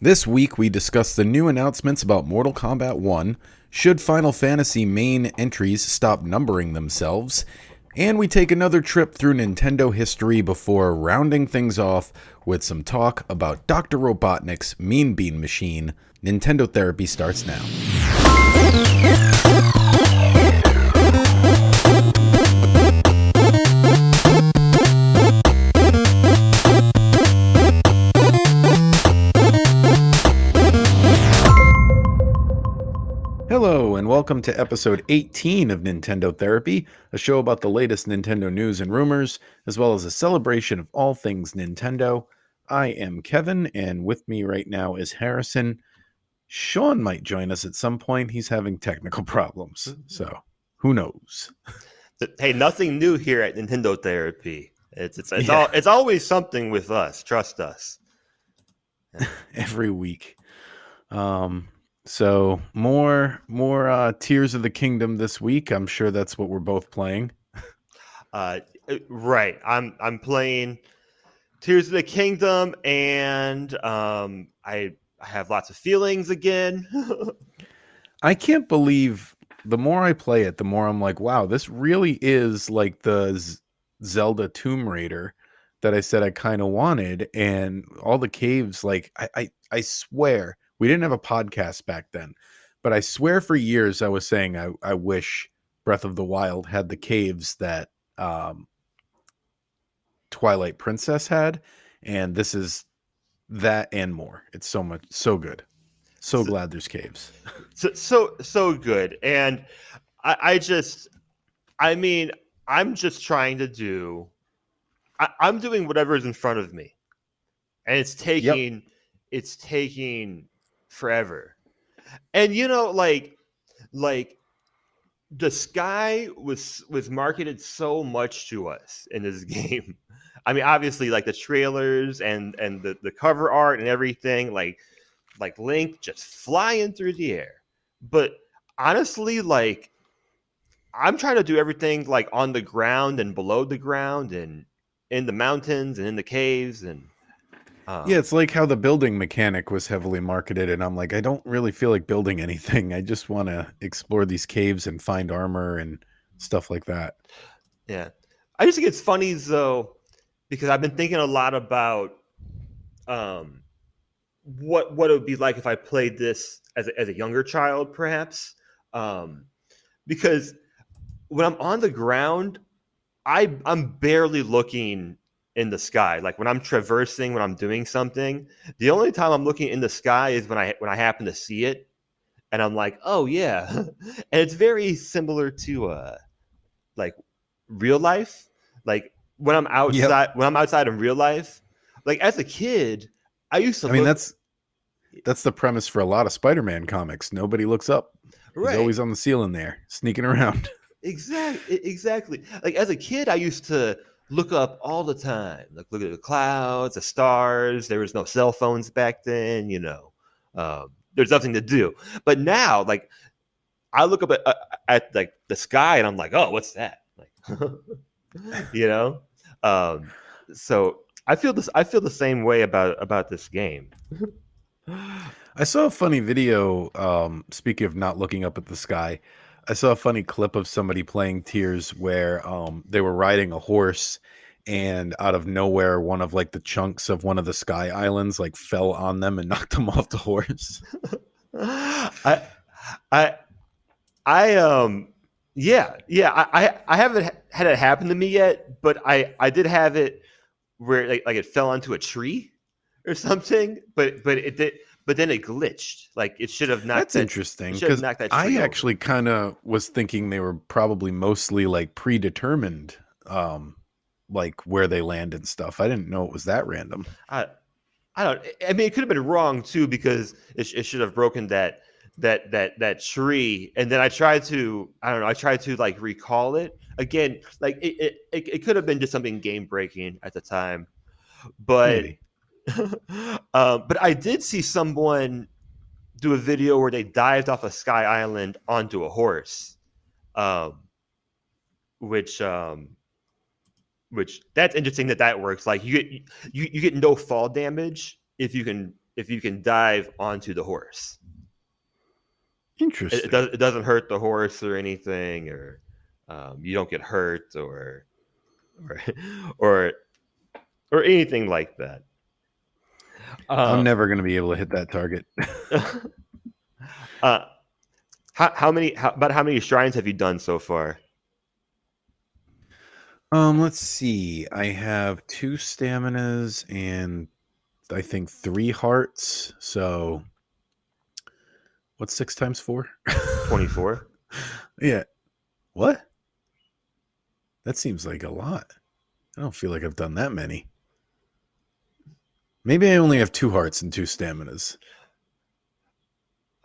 This week we discuss the new announcements about Mortal Kombat 1, should Final Fantasy main entries stop numbering themselves, and we take another trip through Nintendo history before rounding things off with some talk about Dr. Robotnik's Mean Bean Machine. Nintendo Therapy starts now. Welcome to episode 18 of Nintendo Therapy, a show about the latest Nintendo news and rumors, as well as a celebration of all things Nintendo. I am Kevin, and with me right now is Harrison. Sean might join us at some point. He's having technical problems, so who knows? Hey, nothing new here at Nintendo Therapy. It's it's it's, Yeah. all, it's always something with us. Trust us. Every week. Um, so more more uh Tears of the Kingdom this week. I'm sure that's what we're both playing. Uh, right. I'm I'm playing Tears of the Kingdom, and um, I I have lots of feelings again. I can't believe the more I play it, the more I'm like, wow, this really is like the Z- Zelda Tomb Raider that I said I kind of wanted. And all the caves, like, I, I, I swear, we didn't have a podcast back then, but I swear for years I was saying I, I wish Breath of the Wild had the caves that um, Twilight Princess had. And this is that and more. It's so much, so good. So So- glad there's caves. so so so good, and I, I just, I mean, I'm just trying to do. I, I'm doing whatever is in front of me, and it's taking it's taking forever. And you know, like like the sky was was marketed so much to us in this game. I mean, obviously, like the trailers and and the, the cover art and everything, like like Link just flying through the air. But honestly, like I'm trying to do everything like on the ground and below the ground and in the mountains and in the caves and um, Yeah, it's like how the building mechanic was heavily marketed, and I'm like, I don't really feel like building anything. I just want to explore these caves and find armor and stuff like that. Yeah. I just think it's funny though, because I've been thinking a lot about um what what it would be like if I played this as a, as a younger child, perhaps. Um because when I'm on the ground, I I'm barely looking in the sky. Like when I'm traversing, when I'm doing something, the only time I'm looking in the sky is when I when I happen to see it, and I'm like, oh yeah, and it's very similar to uh like real life. Like when I'm outside, when I'm outside in real life, like as a kid, I used to. I mean, look- that's that's the premise for a lot of Spider-Man comics. Nobody looks up. right. He's always on the ceiling there, sneaking around. Exactly. Exactly. Like as a kid, I used to look up all the time. Like look at the clouds, the stars. There was no cell phones back then. You know, um, there's nothing to do. But now, like, I look up at, uh, at like the sky, and I'm like, oh, what's that? Like, you know. Um, so I feel this. I feel the same way about about this game. I saw a funny video. Um, speaking of not looking up at the sky, I saw a funny clip of somebody playing Tears where um, they were riding a horse, and out of nowhere, one of like the chunks of one of the sky islands like fell on them and knocked them off the horse. I, I, I, um, yeah, yeah. I, I, haven't had it happen to me yet, but I, I did have it where like, like it fell onto a tree or something, but, but it did, but then it glitched. Like it should have knocked. That's that- interesting it should have because that I actually kind of was thinking they were probably mostly like predetermined, um, like where they land and stuff. I didn't know it was that random. I, I don't. I mean, it could have been wrong too because it, it should have broken that that that that tree. And then I tried to. I don't know. I tried to like recall it again. Like it it, it, it could have been just something game breaking at the time, but Maybe. Um, but I did see someone do a video where they dived off a sky island onto a horse, um, which um, which that's interesting that that works. Like you get you, you get no fall damage if you can if you can dive onto the horse. Interesting. It, it, does, it doesn't hurt the horse or anything, or um, you don't get hurt, or or or or anything like that. I'm um, never going to be able to hit that target. uh, how, how many? How, about how many shrines have you done so far? Um, let's see. I have two staminas and I think three hearts. So what's six times four? 24. yeah. What? That seems like a lot. I don't feel like I've done that many. Maybe I only have two hearts and two staminas.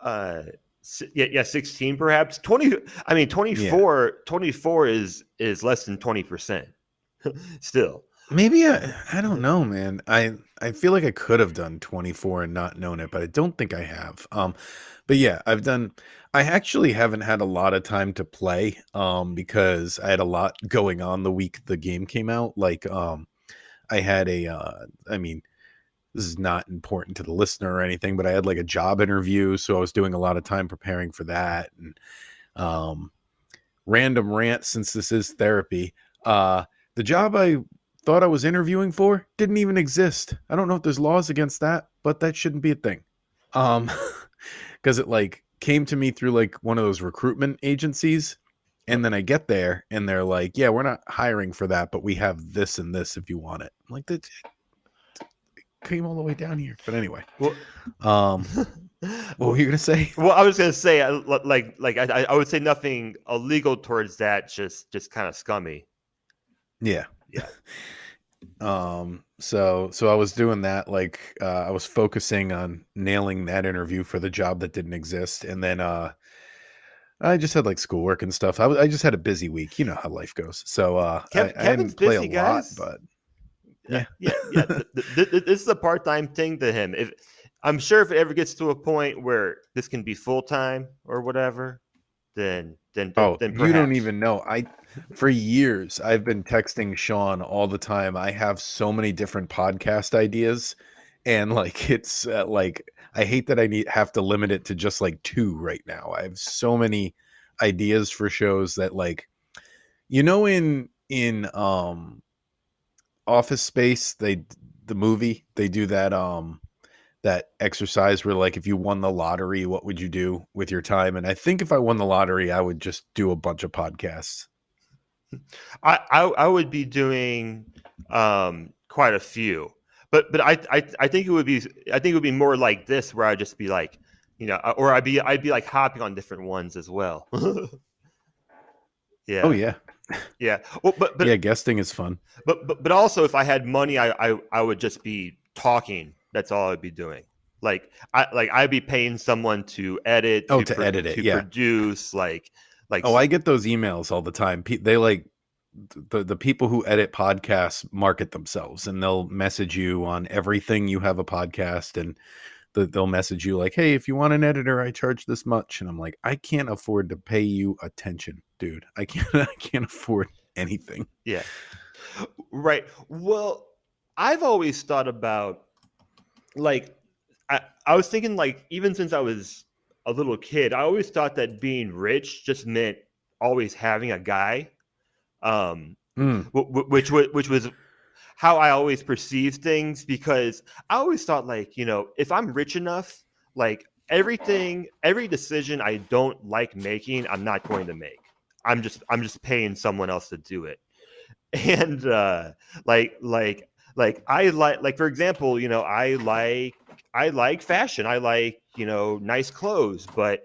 Uh yeah, yeah, 16 perhaps. 20 I mean 24 yeah. 24 is is less than 20% still. Maybe I I don't know, man. I I feel like I could have done 24 and not known it, but I don't think I have. Um but yeah, I've done I actually haven't had a lot of time to play um because I had a lot going on the week the game came out. Like um I had a uh I mean this is not important to the listener or anything, but I had like a job interview, so I was doing a lot of time preparing for that and um random rant since this is therapy. Uh the job I thought I was interviewing for didn't even exist. I don't know if there's laws against that, but that shouldn't be a thing. Um cuz it like came to me through like one of those recruitment agencies and then I get there and they're like, "Yeah, we're not hiring for that, but we have this and this if you want it." I'm like that came all the way down here. But anyway, well, um, what were you gonna say? Well, I was gonna say, like, like I, I would say nothing illegal towards that, just, just kind of scummy. Yeah, yeah. um. So, so I was doing that. Like, uh, I was focusing on nailing that interview for the job that didn't exist, and then, uh, I just had like schoolwork and stuff. I, I just had a busy week. You know how life goes. So uh, Kev- I, I, didn't play busy, a guys. lot, but yeah, yeah, yeah. this is a part-time thing to him. If I'm sure if it ever gets to a point where this can be full-time or whatever, then then oh, then you don't even know. I for years I've been texting Sean all the time. I have so many different podcast ideas, and like it's uh, like I hate that I need have to limit it to just like two right now. I have so many ideas for shows that like you know in in um Office Space, they the movie, they do that um that exercise where like if you won the lottery, what would you do with your time? And I think if I won the lottery, I would just do a bunch of podcasts. I I, I would be doing um quite a few. But but I, I I think it would be I think it would be more like this where I'd just be like, you know, or I'd be I'd be like hopping on different ones as well. yeah. Oh yeah. Yeah. Well, but, but yeah, guesting is fun. But but but also, if I had money, I I, I would just be talking. That's all I'd be doing. Like I like I'd be paying someone to edit. Oh, to, to edit it. To yeah. produce. Like like. Oh, I get those emails all the time. They like the the people who edit podcasts market themselves, and they'll message you on everything you have a podcast and they'll message you like, "Hey, if you want an editor, I charge this much," and I'm like, "I can't afford to pay you attention, dude. I can't. I can't afford anything." Yeah, right. Well, I've always thought about like I, I was thinking like even since I was a little kid, I always thought that being rich just meant always having a guy, um, mm. which which was how I always perceive things because I always thought like, you know, if I'm rich enough, like everything, every decision I don't like making, I'm not going to make. I'm just I'm just paying someone else to do it. And uh like like like I like like for example, you know, I like I like fashion. I like, you know, nice clothes, but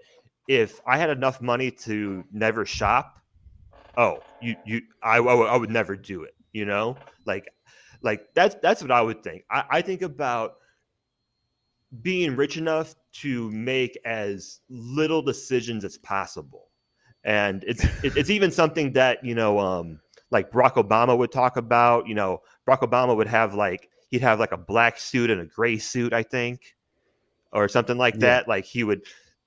if I had enough money to never shop, oh, you you I I would, I would never do it, you know? Like like that's that's what I would think. I, I think about being rich enough to make as little decisions as possible, and it's it's even something that you know, um, like Barack Obama would talk about. You know, Barack Obama would have like he'd have like a black suit and a gray suit, I think, or something like yeah. that. Like he would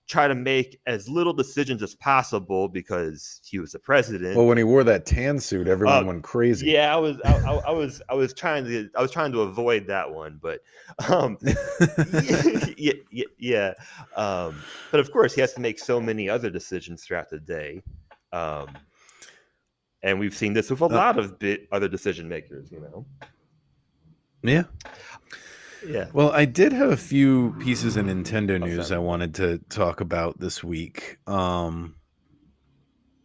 try to make as little decisions as possible because he was the president. Well, when he wore that tan suit, everyone Uh, went crazy. yeah, I was I, I, I was I was trying to I was trying to avoid that one, but um yeah, yeah, yeah. Um, but of course, he has to make so many other decisions throughout the day, um, and we've seen this with a lot of bit other decision makers. You know, yeah. Yeah. Well, I did have a few pieces of Nintendo news. I wanted to talk about this week. Um,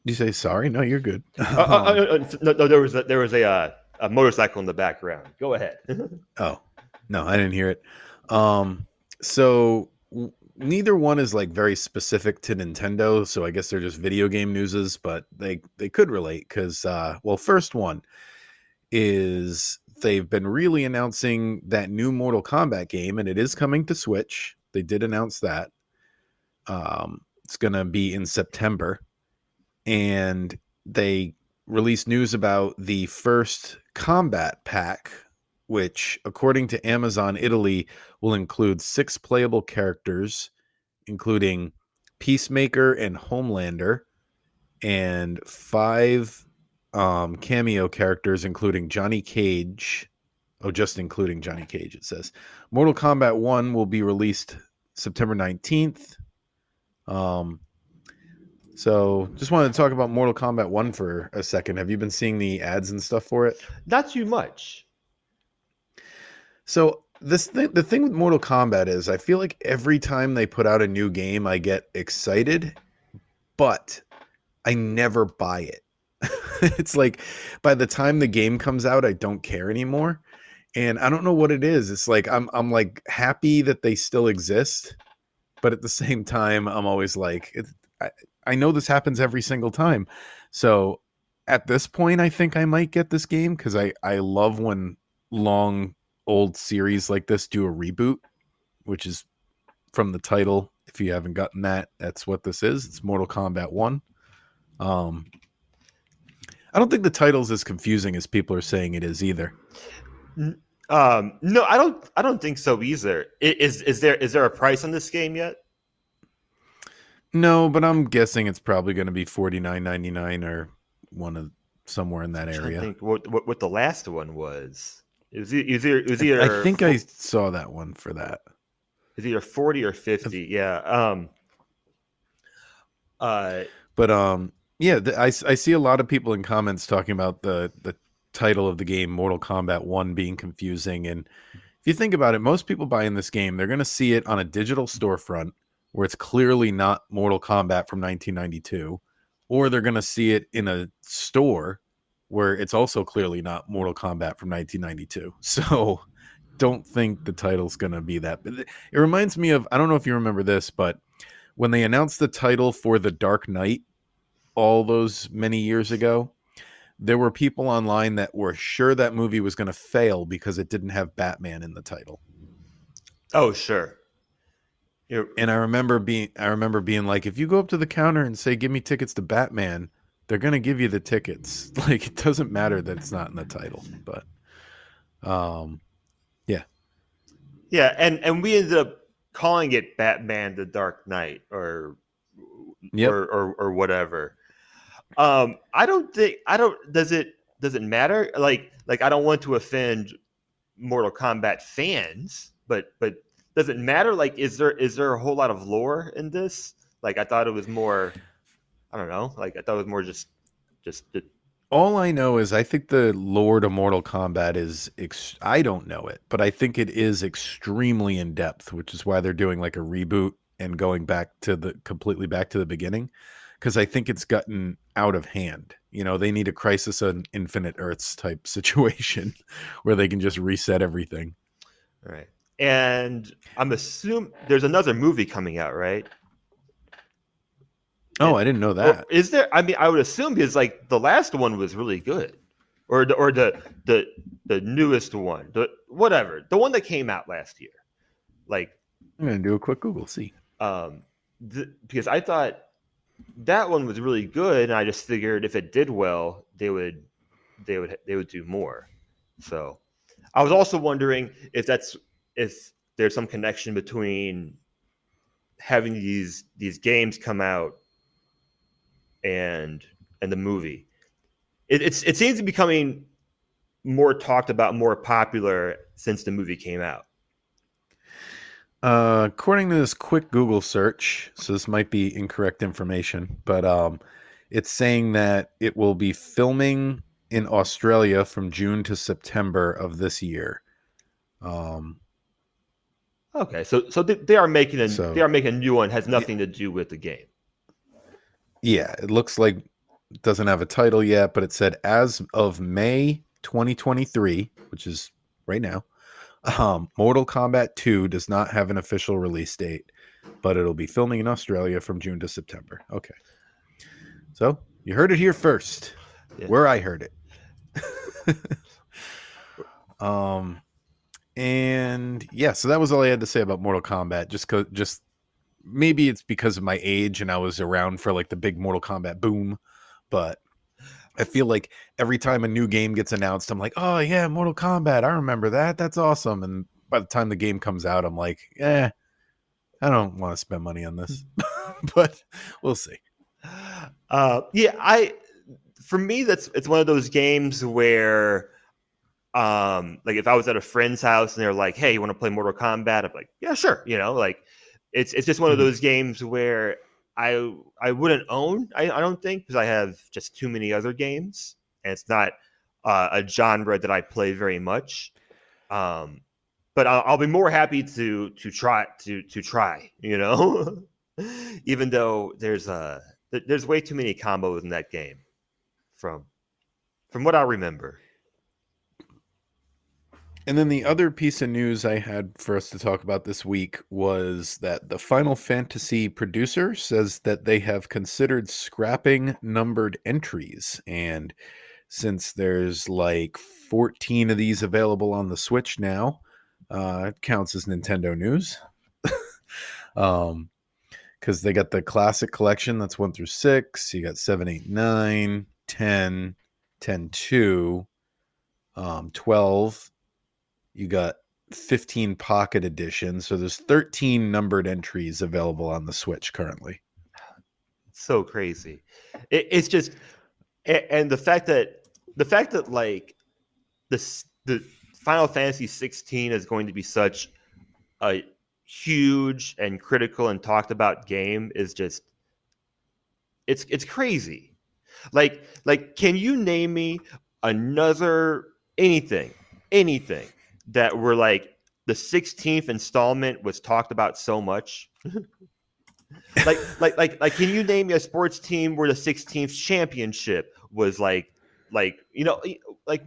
you say sorry? No, you're good. Uh, uh, uh, uh, no, no, there was a, there was a uh, a motorcycle in the background. Go ahead. Oh, no, I didn't hear it. Um, so w- neither one is like very specific to Nintendo, so I guess they're just video game newses, but they they could relate because uh well, first one is they've been really announcing that new Mortal Kombat game, and it is coming to Switch. They did announce that. Um, it's gonna be in September, and they released news about the first Kombat Pack which, according to Amazon Italy, will include six playable characters, including Peacemaker and Homelander, and five um, cameo characters, including Johnny Cage. Oh, just including Johnny Cage, it says. Mortal Kombat 1 will be released September 19th. Um, so just wanted to talk about Mortal Kombat 1 for a second. Have you been seeing the ads and stuff for it? Not too much. So this thing, the thing with Mortal Kombat is, I feel like every time they put out a new game, I get excited, but I never buy it. it's like by the time the game comes out, I don't care anymore, and I don't know what it is. It's like I'm I'm like happy that they still exist, but at the same time, I'm always like, it, I, I know this happens every single time, so at this point, I think I might get this game because I I love when long old series like this do a reboot, which is from the title. If you haven't gotten that, that's what this is. It's Mortal Kombat 1. Um I don't think the title's as confusing as people are saying it is either. Um, no, I don't. I don't think so either. Is is there is there a price on this game yet? No, but I'm guessing it's probably going to be 49.99 or one of somewhere in that area. Area. think what, what what the last one was. It was, it was either it was either I think I saw that one for that. it was either forty or fifty. Yeah. Um. Uh. But um, yeah, I I, I see a lot of people in comments talking about the the title of the game, Mortal Kombat One, being confusing. And if you think about it, most people buying this game, they're going to see it on a digital storefront where it's clearly not Mortal Kombat from 1992, or they're going to see it in a store where it's also clearly not Mortal Kombat from 1992. So don't think the title's going to be that. But it reminds me of I don't know if you remember this, but when they announced the title for The Dark Knight all those many years ago, there were people online that were sure that movie was going to fail because it didn't have Batman in the title. Oh sure. You're, And I remember being I remember being like if you go up to the counter and say give me tickets to Batman, they're going to give you the tickets. Like it doesn't matter that it's not in the title, but um yeah, Yeah, and and we ended up calling it Batman: The Dark Knight, or Yep. or, or or whatever. Um, I don't think I don't. Does it does it matter? Like like I don't want to offend Mortal Kombat fans, but but does it matter? Like, is there is there a whole lot of lore in this? Like, I thought it was more. I don't know. Like, I thought it was more just just. all I know is I think the lore to Mortal Kombat is ex- I don't know it, but I think it is extremely in depth, which is why they're doing like a reboot and going back to the completely back to the beginning because I think it's gotten out of hand. You know, they need a crisis on infinite earths type situation where they can just reset everything. Right. And I'm assuming there's another movie coming out, right? Oh, I didn't know that. is there? I mean, I would assume because like the last one was really good, or the or the the the newest one, the whatever, the one that came out last year, like I'm gonna do a quick Google. See. um, th- because I thought that one was really good, and I just figured if it did well, they would they would they would do more. So I was also wondering if that's if there's some connection between having these these games come out and and the movie. It, it's it seems to be becoming more talked about, more popular since the movie came out. Uh, according to this quick Google search, so this might be incorrect information, but um, it's saying that it will be filming in Australia from June to September of this year. Um, okay, so so they, they are making a So- they are making a new one. Has nothing to do with the game. yeah, it looks like it doesn't have a title yet, but it said as of May 2023, which is right now. Um, Mortal Kombat 2 does not have an official release date, but it'll be filming in Australia from June to September. Okay. So you heard it here first, Yeah. where I heard it. um, and yeah, so that was all I had to say about Mortal Kombat. Just cause, just maybe it's because of my age and I was around for like the big Mortal Kombat boom, but I feel like every time a new game gets announced, I'm like, oh yeah, Mortal Kombat, I remember that. That's awesome. And by the time the game comes out, I'm like, eh, I don't want to spend money on this, but we'll see. Uh, yeah, I for me that's it's one of those games where um like if I was at a friend's house and they're like, "Hey, you want to play Mortal Kombat?" I'm like, "Yeah, sure." You know, like it's it's just one of Mhm. those games where I I wouldn't own. I, I don't think because I have just too many other games, and it's not uh, a genre that I play very much. Um, but I'll, I'll be more happy to to try to to try. You know, even though there's a there's way too many combos in that game, from from what I remember. And then the other piece of news I had for us to talk about this week was that the Final Fantasy producer says that they have considered scrapping numbered entries. And since there's like 14 of these available on the Switch now, uh, it counts as Nintendo news. um, because they got the classic collection that's 1 through 6 you got 7 8 9 10 10 2 um 12 you got 15 pocket edition so there's 13 numbered entries available on the switch currently so crazy. It, it's just, and the fact that the fact that like this the Final Fantasy 16 is going to be such a huge and critical and talked about game is just it's it's crazy. Like like can you name me another anything anything that were like the 16th installment was talked about so much? like like like like can you name me a sports team where the 16th championship was like like you know like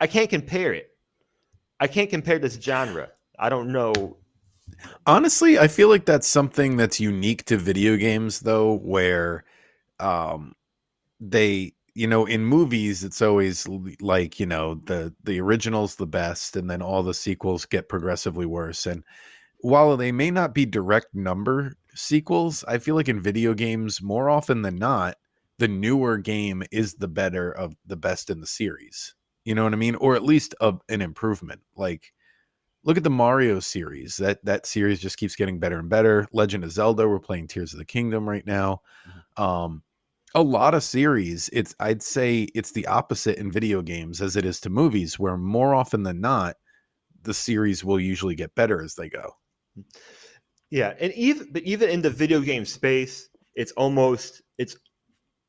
i can't compare it. I can't compare this genre. I don't know. Honestly i feel like that's something that's unique to video games though where um they you know in movies it's always like you know the the original's the best and then all the sequels get progressively worse and while they may not be direct number sequels i feel like in video games more often than not the newer game is the better of the best in the series you know what i mean? Or at least a, an improvement like look at the mario series that that series just keeps getting better and better legend of zelda we're playing tears of the kingdom right now um a lot of series it's i'd say it's the opposite in video games as it is to movies where more often than not the series will usually get better as they go mm. yeah and even but even in the video game space it's almost it's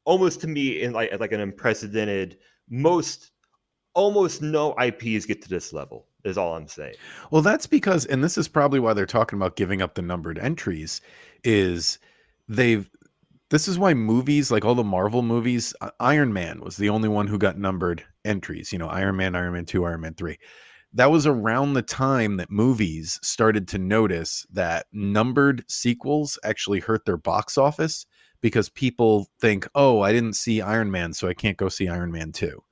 almost to me in like like an unprecedented most almost no ips get to this level is all i'm saying Well, that's because, and this is probably why they're talking about giving up the numbered entries, is they've. This is why movies, like all the Marvel movies, Iron Man was the only one who got numbered entries. You know, Iron Man, Iron Man 2, Iron Man 3. That was around the time that movies started to notice that numbered sequels actually hurt their box office because people think, oh, I didn't see Iron Man, so I can't go see Iron Man 2.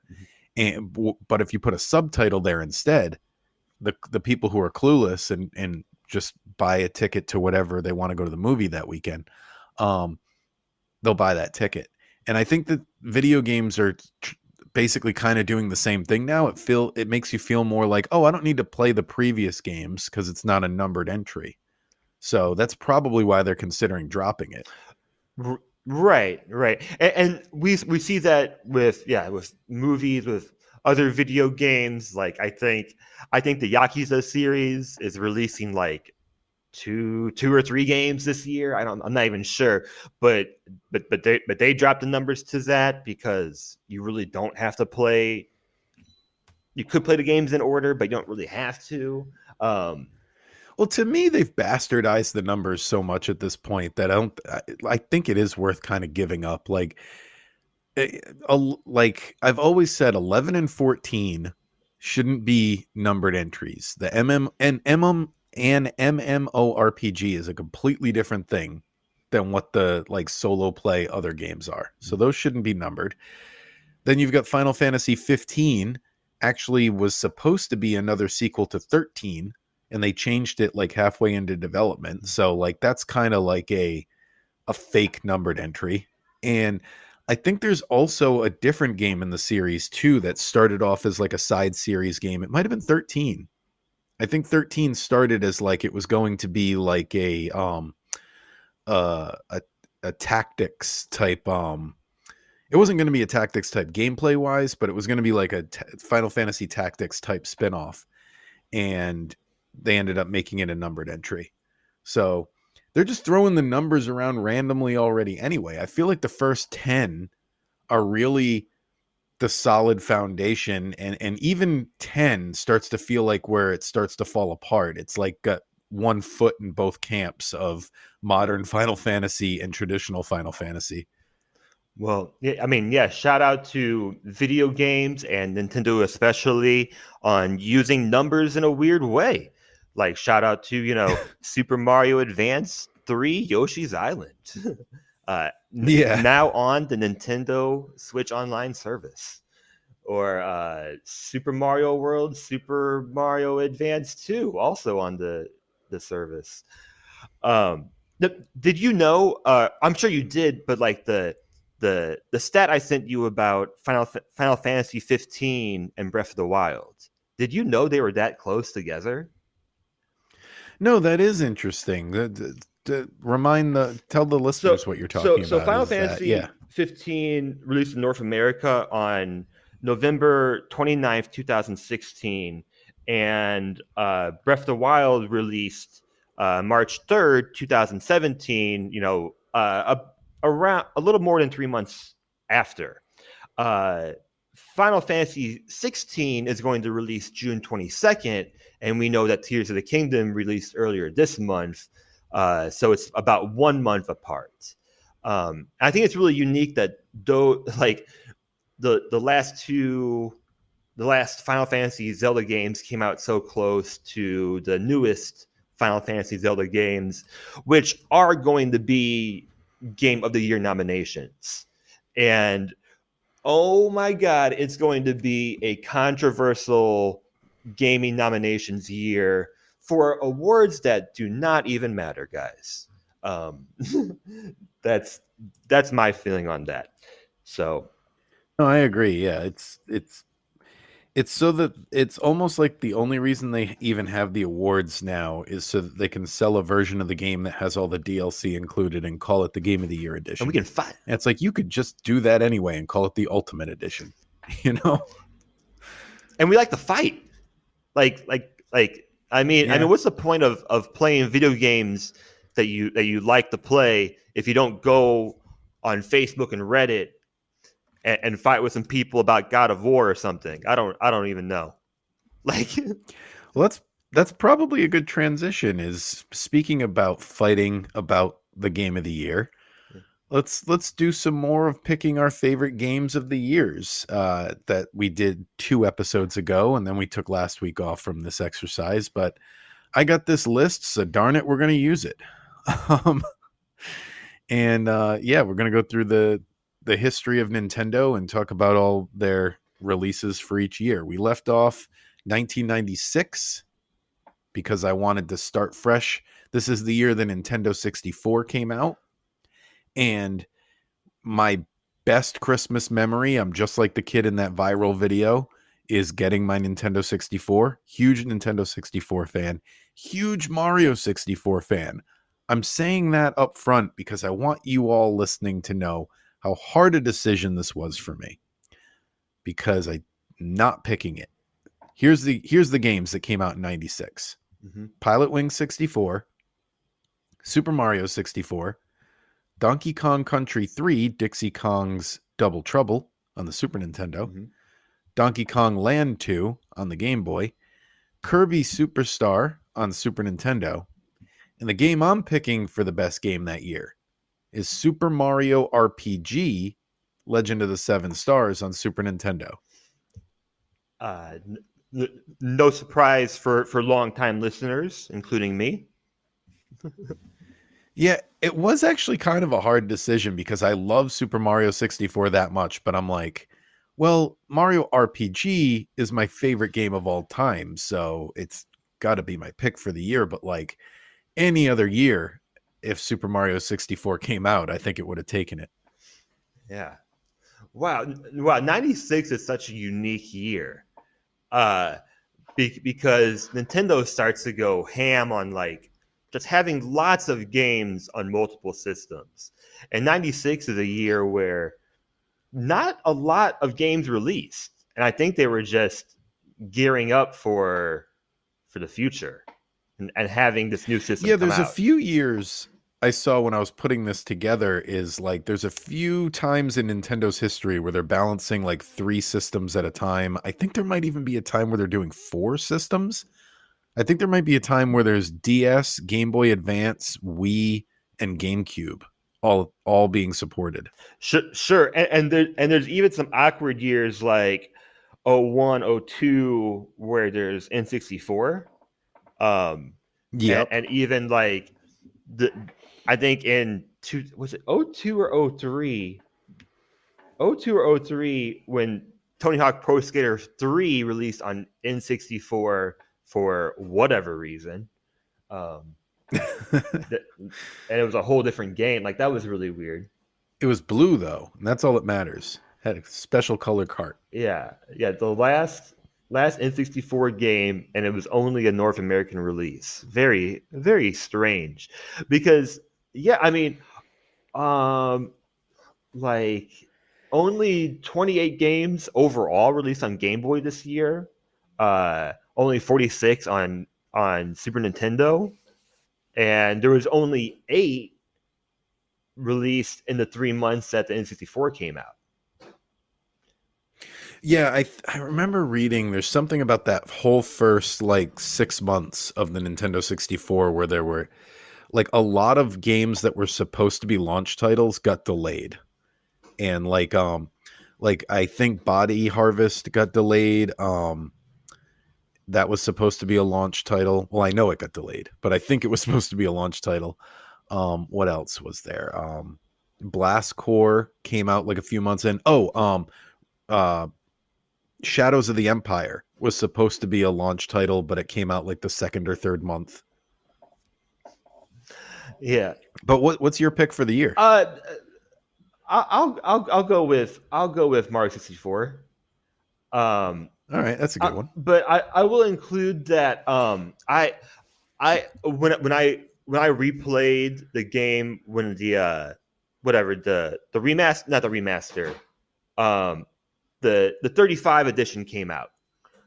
And, but if you put a subtitle there instead, the the people who are clueless and and just buy a ticket to whatever they want to go to the movie that weekend um they'll buy that ticket and i think that video games are tr- basically kind of doing the same thing now it feel it makes you feel more like oh i don't need to play the previous games because it's not a numbered entry So that's probably why they're considering dropping it. Right, right, and, and we we see that with yeah with movies with other video games. Like I think I think the Yakuza series is releasing like two two or three games this year. I don't I'm not even sure. But but but they but they dropped the numbers to that because you really don't have to play you could play the games in order, but you don't really have to. Um well, to me, they've bastardized the numbers so much at this point that I don't. I, I think it is worth kind of giving up. Like, eh, like I've always said, eleven and fourteen shouldn't be numbered entries. The MM and MM and MMORPG is a completely different thing than what the like solo play other games are. So mm. those shouldn't be numbered. Then you've got Final Fantasy 15 actually was supposed to be another sequel to 13 and they changed it like halfway into development. So like that's kind of like a a fake numbered entry. And I think there's also a different game in the series too that started off as like a side series game. It might have been 13 I think 13 started as like it was going to be like a um uh a a tactics type um it wasn't going to be a tactics type gameplay wise, but it was going to be like a t- Final Fantasy Tactics type spinoff, and they ended up making it a numbered entry. So they're just throwing the numbers around randomly already. Anyway, I feel like the first ten are really the solid foundation and and even 10 starts to feel like where it starts to fall apart. It's like got one foot in both camps of modern final fantasy and traditional final fantasy. Well yeah, i mean yeah shout out to video games and nintendo especially on using numbers in a weird way. Like shout out to you know super mario advance 3 yoshi's island. Uh, yeah. now on the Nintendo Switch Online service, or uh, Super Mario World, Super Mario Advance 2, also on the the service. Um, the, did you know? Uh, I'm sure you did, but like the the the stat I sent you about Final Final Fantasy 15 and Breath of the Wild. Did you know they were that close together? No, that is interesting. The, to remind the tell the listeners so, what you're talking so, about. So Final Fantasy that, yeah. 15 released in North America on November 29th, 2016, and uh, Breath of the Wild released uh, March 3rd, 2017. You know, uh, a, around a little more than three months after. Uh, Final Fantasy 16 is going to release June 22nd, and we know that Tears of the Kingdom released earlier this month. Uh, so it's about one month apart. Um, I think it's really unique that though, like the the last two, the last Final Fantasy Zelda games came out so close to the newest Final Fantasy Zelda games, which are going to be Game of the Year nominations. And oh my God, it's going to be a controversial gaming nominations year for awards that do not even matter, guys. Um, that's that's my feeling on that. So, no, I agree. Yeah, it's it's it's so that it's almost like the only reason they even have the awards now is so that they can sell a version of the game that has all the DLC included and call it the Game of the Year edition. And we can fight. And it's like you could just do that anyway and call it the Ultimate Edition, you know. And we like to fight, like like like I mean, yeah. I mean, what's the point of of playing video games that you that you like to play if you don't go on Facebook and Reddit and, and fight with some people about God of War or something? I don't I don't even know. Like, well, that's that's probably a good transition. Is speaking about fighting about the game of the year let's let's do some more of picking our favorite games of the years uh, that we did two episodes ago, and then we took last week off from this exercise. But I got this list, so darn it, we're going to use it. um, and uh, yeah, we're going to go through the the history of Nintendo and talk about all their releases for each year. We left off 1996 because I wanted to start fresh. This is the year the Nintendo 64 came out and my best Christmas memory, I'm just like the kid in that viral video, is getting my Nintendo 64. Huge Nintendo 64 fan, huge Mario 64 fan. I'm saying that up front because I want you all listening to know how hard a decision this was for me because I'm not picking it. Here's the here's the games that came out in 96. Mm-hmm. Pilot Wing 64, Super Mario 64, Donkey Kong Country 3, Dixie Kong's Double Trouble on the Super Nintendo, Mhm. Donkey Kong Land 2 on the Game Boy, Kirby Superstar on Super Nintendo, and the game I'm picking for the best game that year is Super Mario RPG Legend of the Seven Stars on Super Nintendo. Uh, n- n- no surprise for for longtime listeners, including me. Yeah, it was actually kind of a hard decision because I love Super Mario 64 that much, but I'm like, well, Mario RPG is my favorite game of all time, so it's got to be my pick for the year, but like any other year if Super Mario 64 came out, I think it would have taken it. Yeah. Wow. Wow. 96 is such a unique year. Uh be- because Nintendo starts to go ham on like just having lots of games on multiple systems. And 96 is a year where not a lot of games released. And I think they were just gearing up for for the future and, and having this new system. yeah, there's a few years I saw when I was putting this together is like there's a few times in Nintendo's history where they're balancing like three systems at a time. I think there might even be a time where they're doing four systems. I think there might be a time where there's DS, Game Boy Advance, Wii, and GameCube all all being supported. Sure, sure. And and, there, and there's even some awkward years like 01, 02, where there's N64. Um, Yep. and, and even like the, I think in two, was it 02 or 03? 02 or 03 when Tony Hawk Pro Skater 3 released on N64 for whatever reason. Um, and it was a whole different game. Like that was really weird. it was blue though, and that's all that matters. Had a special color cart. Yeah, yeah. The last last N64 game, and it was only a North American release. Very, very strange. Because yeah, I mean, um, like only 28 games overall released on Game Boy this year. Uh, only 46 on on Super Nintendo, and there was only eight released in the three months that the N64 came out. Yeah, I I remember reading there's something about that whole first like 6 months of the Nintendo 64 where there were like a lot of games that were supposed to be launch titles got delayed. And like um like I think Body Harvest got delayed um that was supposed to be a launch title. Well, I know it got delayed, but I think it was supposed to be a launch title. Um what else was there? Um Blast Corps came out like a few months in. Oh, um uh Shadows of the Empire was supposed to be a launch title, but it came out like the second or third month. Yeah, But what what's your pick for the year? Uh, I'll I'll I'll go with I'll go with Mario sixty four. Um, All right, that's a good uh, one. but I I will include that um I I when when I when I replayed the game when the uh whatever the the remaster not the remaster um the the 35 edition came out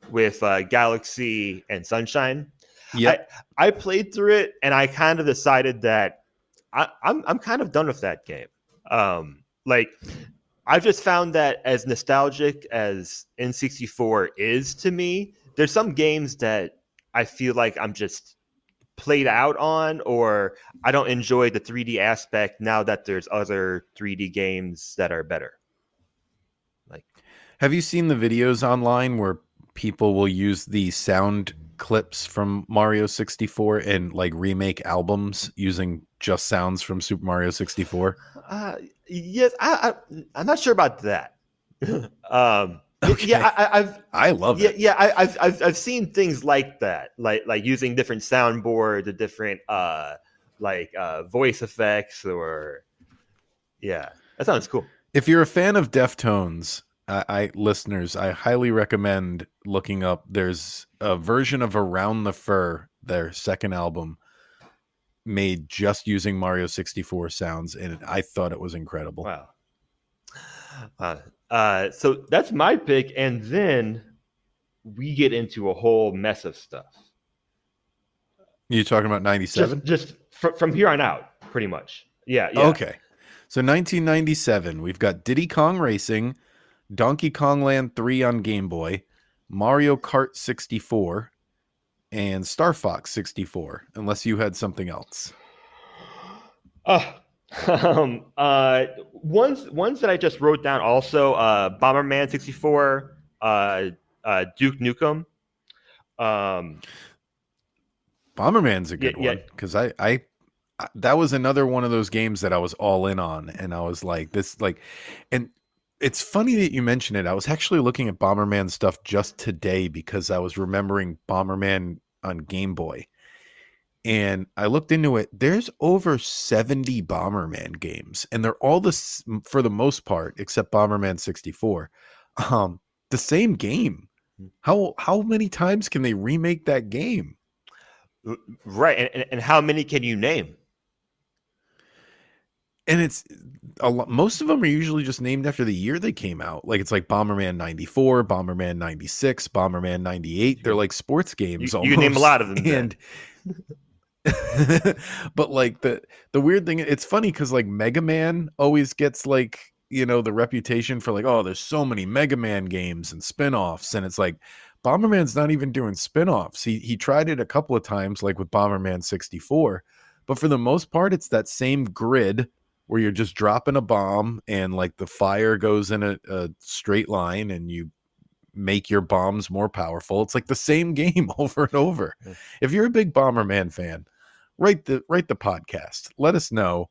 with uh, Galaxy and Sunshine. Yeah, I played through it and I kind of decided that I, I'm I'm kind of done with that game. Um, like I've just found that as nostalgic as N64 is to me, there's some games that I feel like I'm just played out on, or I don't enjoy the 3D aspect now that there's other 3D games that are better. Like, have you seen the videos online where people will use the sound clips from Mario 64 and like remake albums using just sounds from Super Mario 64? Uh, yes, I, I I'm not sure about that. um, Okay. yeah, I, I've I love yeah, it. yeah, I, I've, I've I've seen things like that, like like using different soundboards, the different uh like uh voice effects, or yeah, that sounds cool. If you're a fan of Deftones, I, I listeners, I highly recommend looking up. There's a version of Around the Fur, their second album, made just using Mario 64 sounds, and I thought it was incredible. Wow. Uh, uh, so that's my pick, and then we get into a whole mess of stuff. You talking about 97? Just, just fr- from here on out, pretty much. Yeah, yeah. Okay. So 1997, we've got Diddy Kong Racing, Donkey Kong Land 3 on Game Boy, Mario Kart 64, and Star Fox 64, unless you had something else. Uh, um, uh, ones ones that I just wrote down also uh, Bomberman 64, uh, uh, Duke Nukem. Um, Bomberman's a good yeah, one because yeah. I, I that was another one of those games that I was all in on, and I was like, this like, and it's funny that you mention it. I was actually looking at Bomberman stuff just today because I was remembering Bomberman on Game Boy, and I looked into it. There's over 70 Bomberman games, and they're all this for the most part, except Bomberman 64, um, the same game. Hmm. How how many times can they remake that game? Right, and, and how many can you name? And it's a lot, most of them are usually just named after the year they came out. Like it's like Bomberman 94, Bomberman 96, Bomberman 98. They're like sports games. You, you name a lot of them. And but like the the weird thing, it's funny because like Mega Man always gets like you know the reputation for like oh there's so many Mega Man games and spin-offs and it's like Bomberman's not even doing spin-offs. He he tried it a couple of times like with Bomberman 64, but for the most part it's that same grid where you're just dropping a bomb and like the fire goes in a, a straight line and you make your bombs more powerful. It's like the same game over and over. Mm. If you're a big Bomberman fan, write the write the podcast. Let us know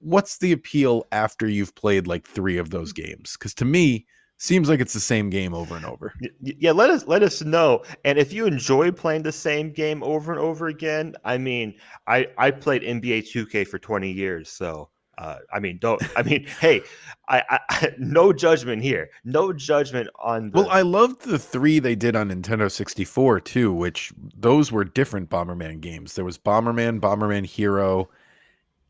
what's the appeal after you've played like 3 of those mm. games cuz to me seems like it's the same game over and over. Yeah, let us let us know. And if you enjoy playing the same game over and over again, I mean, I I played NBA 2K for 20 years, so uh, I mean, don't. I mean, hey, I, I, no judgment here. No judgment on. The... Well, I loved the three they did on Nintendo 64 too, which those were different Bomberman games. There was Bomberman, Bomberman Hero.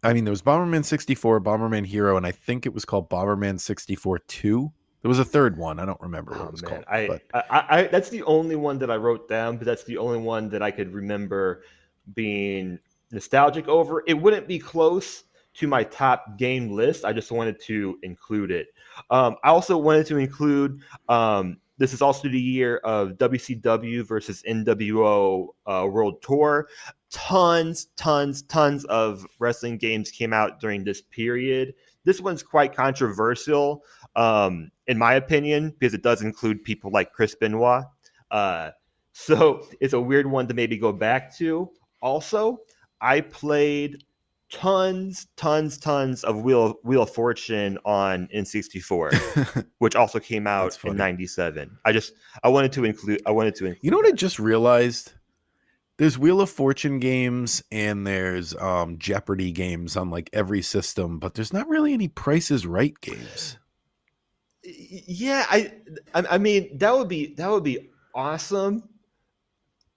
I mean, there was Bomberman 64, Bomberman Hero, and I think it was called Bomberman 64 2. There was a third one. I don't remember what oh, it was man. called. I, but. I, I, that's the only one that I wrote down, but that's the only one that I could remember being nostalgic over. It wouldn't be close to my top game list. I just wanted to include it. Um, I also wanted to include. Um, this is also the year of WCW versus NWO uh, World Tour. Tons, tons, tons of wrestling games came out during this period. This one's quite controversial um, in my opinion, because it does include people like Chris Benoit. Uh, so it's a weird one to maybe go back to. Also, I played tons, tons, tons of Wheel Wheel of Fortune on N64, which also came out in '97. I just I wanted to include. I wanted to. Include you know what I just realized? There's Wheel of Fortune games and there's um, Jeopardy games on like every system, but there's not really any Prices Right games yeah, I, I mean that would be that would be awesome.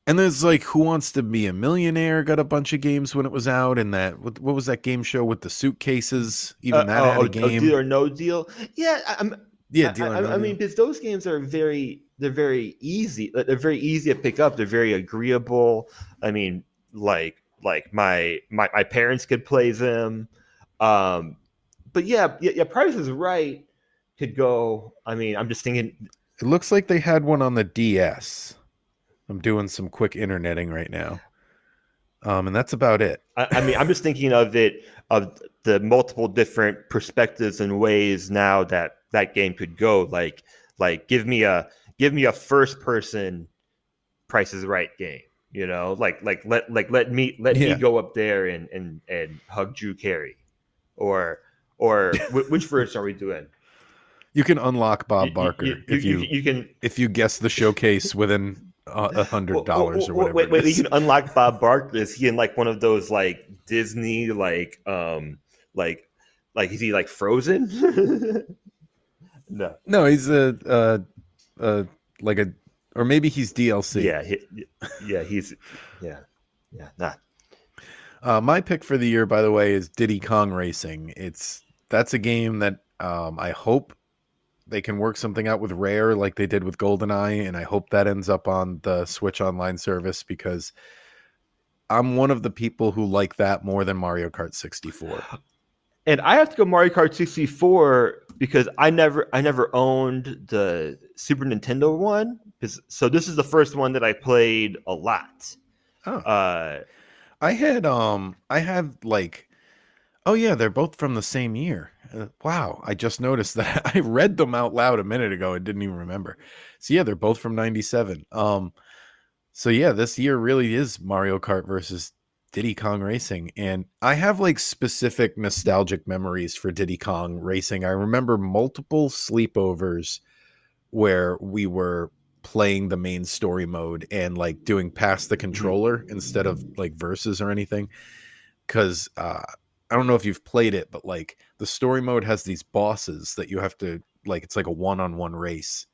And there's like Who Wants to Be a Millionaire got a bunch of games when it was out, and that what, what was that game show with the suitcases? Even uh, that oh, had a oh, game. deal or no deal. Yeah, I'm. Yeah, deal I, no I, I mean, because those games are very they're very easy. They're very easy to pick up. They're very agreeable. I mean, like like my my my parents could play them. Um, but yeah, yeah, yeah Price is right could go. I mean, I'm just thinking. It looks like they had one on the DS. I'm doing some quick interneting right now. Um, and that's about it. I, I mean, I'm just thinking of it of the multiple different perspectives and ways now that that game could go. Like, like give me a give me a first person Price is Right game. You know, like like let like let me let yeah. me go up there and and and hug Drew Carey, or or which version are we doing? You can unlock Bob Barker you, you, if you, you, can if you guess the showcase within a hundred dollars or whatever. Wait, wait, you can unlock Bob Barker. Is he in like one of those like Disney like um like like is he like Frozen? No. No, he's a, uh, uh, like a, or maybe he's DLC. Yeah. He, yeah. He's. Yeah. Yeah. Nah. Uh, my pick for the year, by the way, is Diddy Kong Racing. It's that's a game that um, I hope they can work something out with Rare like they did with GoldenEye, and I hope that ends up on the Switch Online service because I'm one of the people who like that more than Mario Kart 64. And I have to go Mario Kart 64 because I never I never owned the Super Nintendo one. So this is the first one that I played a lot. Oh. Uh, I had um I had like oh yeah, they're both from the same year. Uh, wow, I just noticed that I read them out loud a minute ago and didn't even remember. So yeah, they're both from 97. Um so yeah, this year really is Mario Kart versus Diddy Kong Racing and I have like specific nostalgic memories for Diddy Kong Racing. I remember multiple sleepovers where we were playing the main story mode and like doing past the mm-hmm. controller instead of like verses or anything because uh i don't know if you've played it but like the story mode has these bosses that you have to like it's like a one-on-one race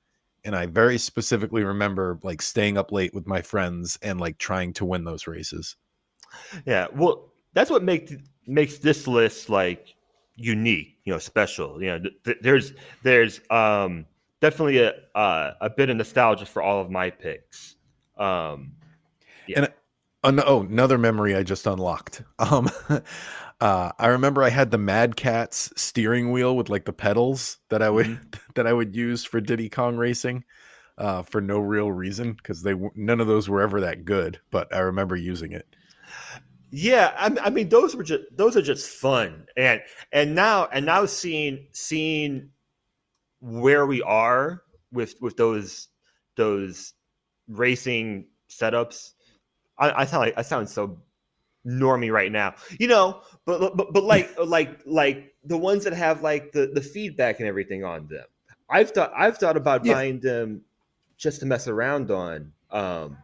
and i very specifically remember like staying up late with my friends and like trying to win those races yeah well that's what makes makes this list like unique you know special you know th- there's there's um definitely a uh, a bit of nostalgia for all of my picks. Um, yeah. And uh, oh, another memory I just unlocked. Um, uh, I remember I had the Mad Catz steering wheel with like the pedals that I would mm-hmm. that I would use for Diddy Kong racing. Uh, for no real reason because they none of those were ever that good, but I remember using it. Yeah, I, I mean those were just those are just fun, and and now and now seeing seeing where we are with with those those racing setups. I, I sound like I sound so normie right now, you know. But but but like like like the ones that have like the the feedback and everything on them. I've thought I've thought about yeah. buying them just to mess around on. Um,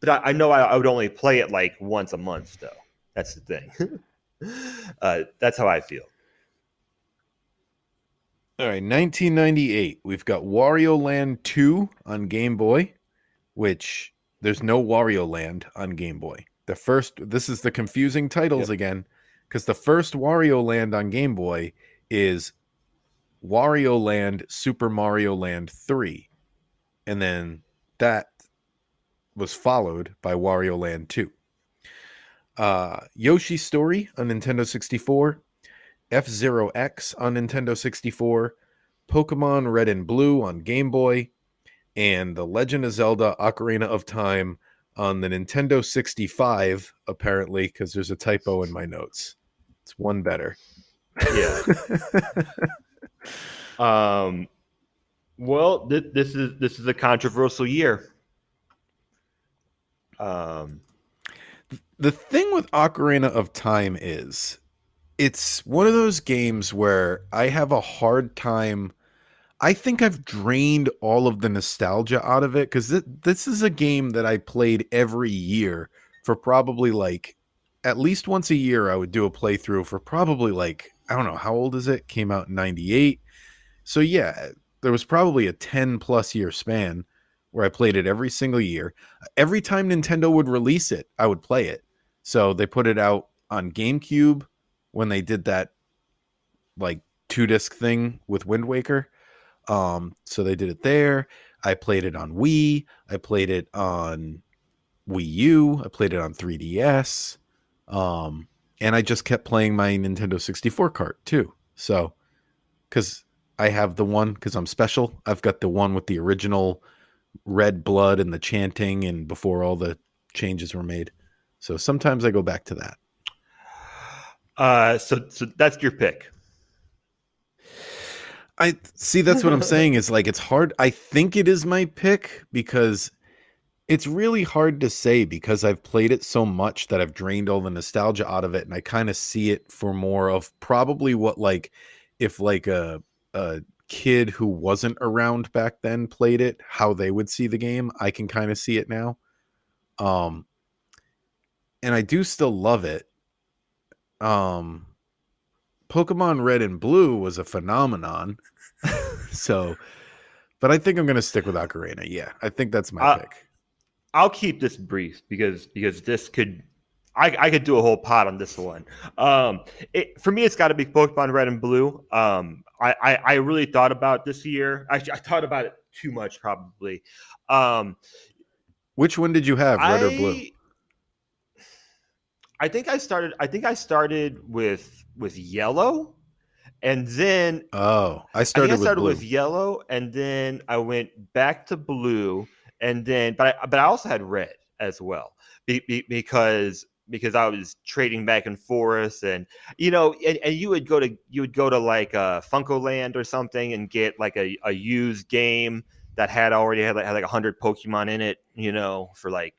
but I, I know I, I, would only play it like once a month, though. That's the thing. uh, that's how I feel. All right, 1998. We've got Wario Land 2 on Game Boy, which there's no Wario Land on Game Boy. The first, this is the confusing titles yep. again, because the first Wario Land on Game Boy is Wario Land Super Mario Land 3. And then that was followed by Wario Land 2. Uh, Yoshi's Story on Nintendo 64 F Zero X on Nintendo 64, Pokemon Red and Blue on Game Boy, and The Legend of Zelda Ocarina of Time on the Nintendo 65, apparently, because there's a typo in my notes. It's one better. Yeah. um, well, th- this is this is a controversial year. Um, the thing with Ocarina of Time is it's one of those games where I have a hard time. I think I've drained all of the nostalgia out of it because th- this is a game that I played every year for probably like at least once a year. I would do a playthrough for probably like, I don't know, how old is it? Came out in 98. So, yeah, there was probably a 10 plus year span where I played it every single year. Every time Nintendo would release it, I would play it. So they put it out on GameCube, when they did that like two disc thing with Wind Waker. Um, so they did it there. I played it on Wii. I played it on Wii U. I played it on 3DS. Um, and I just kept playing my Nintendo 64 cart too. So, because I have the one, because I'm special, I've got the one with the original red blood and the chanting and before all the changes were made. So sometimes I go back to that. Uh, so so that's your pick. I see. That's what I'm saying. Is like it's hard. I think it is my pick because it's really hard to say because I've played it so much that I've drained all the nostalgia out of it, and I kind of see it for more of probably what like if like a a kid who wasn't around back then played it, how they would see the game. I can kind of see it now. Um, and I do still love it um Pokemon Red and Blue was a phenomenon. so, but I think I'm gonna stick with Ocarina. Yeah, I think that's my Uh, pick. I'll keep this brief because because this could I, I could do a whole pot on this one. Um, it, for me, it's got to be Pokemon Red and Blue. Um, I, I, I really thought about this year. Actually, I thought about it too much, probably. Um, Which one did you have, red I, or blue? I think I started. I think I started with with yellow, and then Oh, I I started, I with started blue. with yellow, and then I went back to blue, and then but I, but I also had red as well be, be, because because I was trading back and forth, and you know, and, and you would go to you would go to like uh, Funco Land or something and get like a, a used game that had already had like, had like hundred Pokemon in it, you know, for like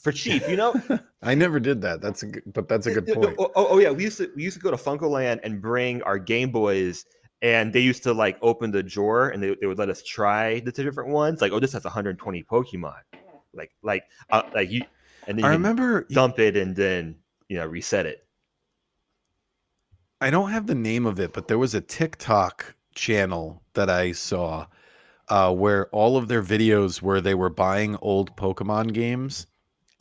for, cheap, you know. I never did that. That's a good, but that's a good point. Oh, oh, oh, yeah, we used to we used to go to Funco Land and bring our Game Boys, and they used to like open the drawer and they, they would let us try the two different ones. Like, oh, this has 120 Pokemon. Like, like, uh, like you, and then you I remember. dump it and then you know reset it. I don't have the name of it, but there was a TikTok channel that I saw uh, where all of their videos where they were buying old Pokemon games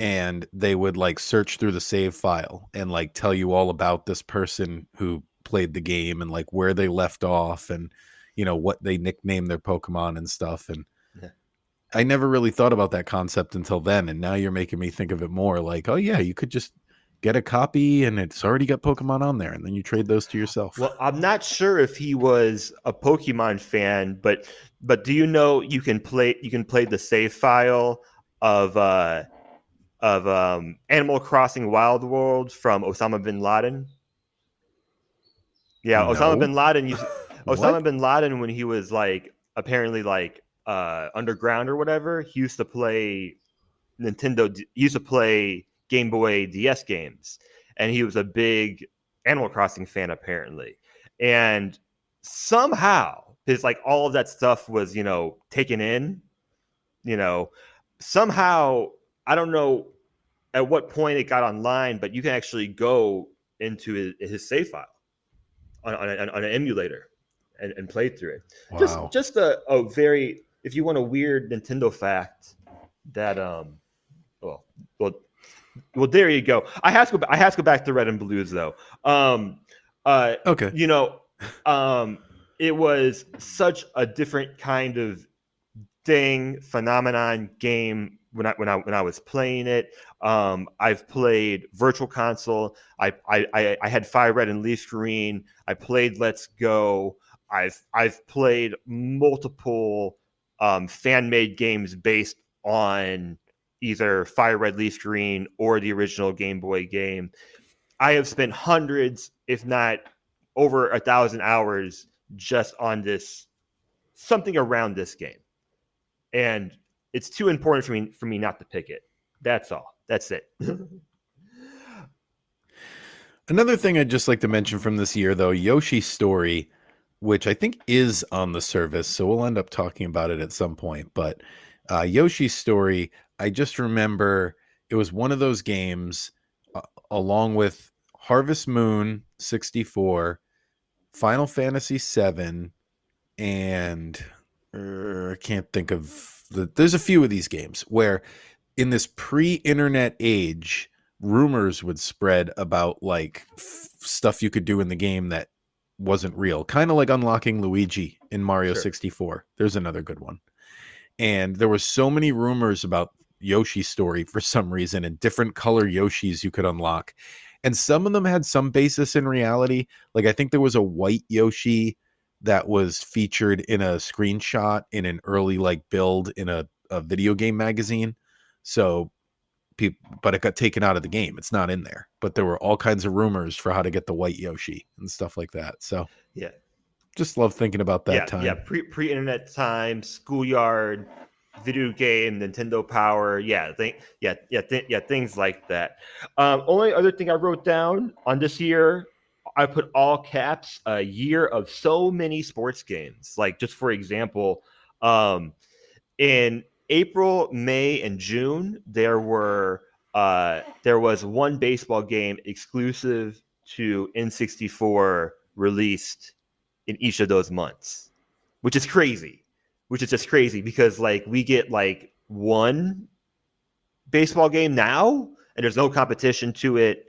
and they would like search through the save file and like tell you all about this person who played the game and like where they left off and you know what they nicknamed their Pokemon and stuff and Yeah. I never really thought about that concept until then and now you're making me think of it more like oh yeah you could just get a copy and it's already got Pokemon on there and then you trade those to yourself. Well, I'm not sure if he was a Pokemon fan, but but do you know you can play you can play the save file of uh of um Animal Crossing Wild World from Osama bin Laden? Yeah, Osama bin Laden used Osama bin Laden when he was like apparently like uh underground or whatever, he used to play Nintendo he used to play Game Boy DS games and he was a big Animal Crossing fan apparently. And somehow his like all of that stuff was, you know, taken in, you know, somehow I don't know at what point it got online, but you can actually go into his, his save file on, on, a- on an emulator and, and play through it. wow. Just just a, a very if you want a weird Nintendo fact that um well well well there you go. I have to go I have to go back to Red and Blues though. Um uh okay. you know um it was such a different kind of thing phenomenon game when I when I when I was playing it. Um, I've played Virtual Console. I, I I had Fire Red and Leaf Green. I played Let's Go. I've I've played multiple um, fan made games based on either Fire Red Leaf Green or the original Game Boy game. I have spent hundreds, if not over a thousand hours just on this something around this game. And it's too important for me for me not to pick it. That's all. That's it. Another thing I'd just like to mention from this year, though, Yoshi's Story, which I think is on the service, so we'll end up talking about it at some point. But uh, Yoshi's Story, I just remember it was one of those games, uh, along with Harvest Moon 64, Final Fantasy 7, and uh, I can't think of the. There's a few of these games where, in this pre-internet age, rumors would spread about like f- stuff you could do in the game that wasn't real kind of like unlocking luigi in mario Sure. 64 there's another good one and there were so many rumors about yoshi's story for some reason and different color yoshis you could unlock and some of them had some basis in reality like i think there was a white yoshi that was featured in a screenshot in an early like build in a, a video game magazine so people but it got taken out of the game it's not in there but there were all kinds of rumors for how to get the white yoshi and stuff like that so yeah. just love thinking about that yeah, time yeah, pre pre internet time, schoolyard, video game, Nintendo Power, yeah, think, yeah, yeah, th- yeah, things like that. Um, only other thing I wrote down on this year, I put all caps, a year of so many sports games. Like just for example, um, in April, May, and June, there were uh, there was one baseball game exclusive to N64 released in each of those months. which is crazy, which is just crazy because like we get like one baseball game now, and there's no competition to it,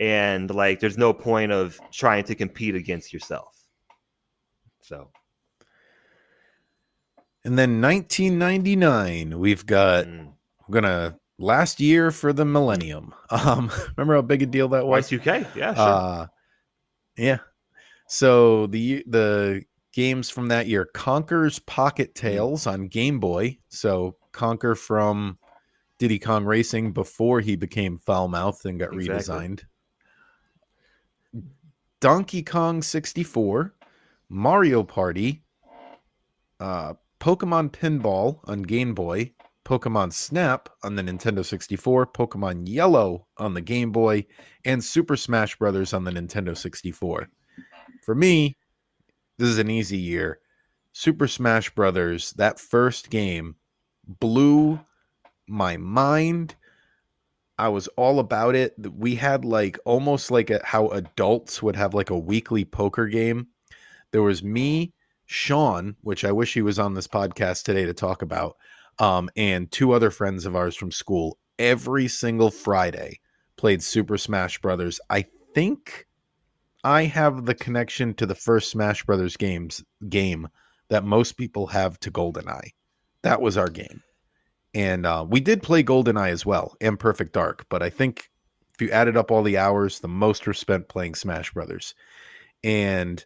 and like there's no point of trying to compete against yourself. So. And then 1999, we've got Mm. we're gonna last year for the millennium. Um, remember how big a deal that was? Y2K, yeah, sure. Uh, yeah. So the the games from that year: Conker's Pocket Tales on Game Boy. So Conker from Diddy Kong Racing before he became foul mouthed and got Exactly. redesigned. Donkey Kong 64, Mario Party, uh, Pokemon Pinball on Game Boy, Pokemon Snap on the Nintendo 64, Pokemon Yellow on the Game Boy, and Super Smash Brothers on the Nintendo 64. For me, this is an easy year. Super Smash Brothers, that first game blew my mind. I was all about it. We had like almost like a, how adults would have like a weekly poker game. There was me, Sean, which I wish he was on this podcast today to talk about, um, and two other friends of ours from school. Every single Friday, played Super Smash Brothers. I think I have the connection to the first Smash Brothers games game that most people have to GoldenEye. That was our game. And uh, we did play GoldenEye as well and Perfect Dark, but I think if you added up all the hours, the most were spent playing Smash Brothers. And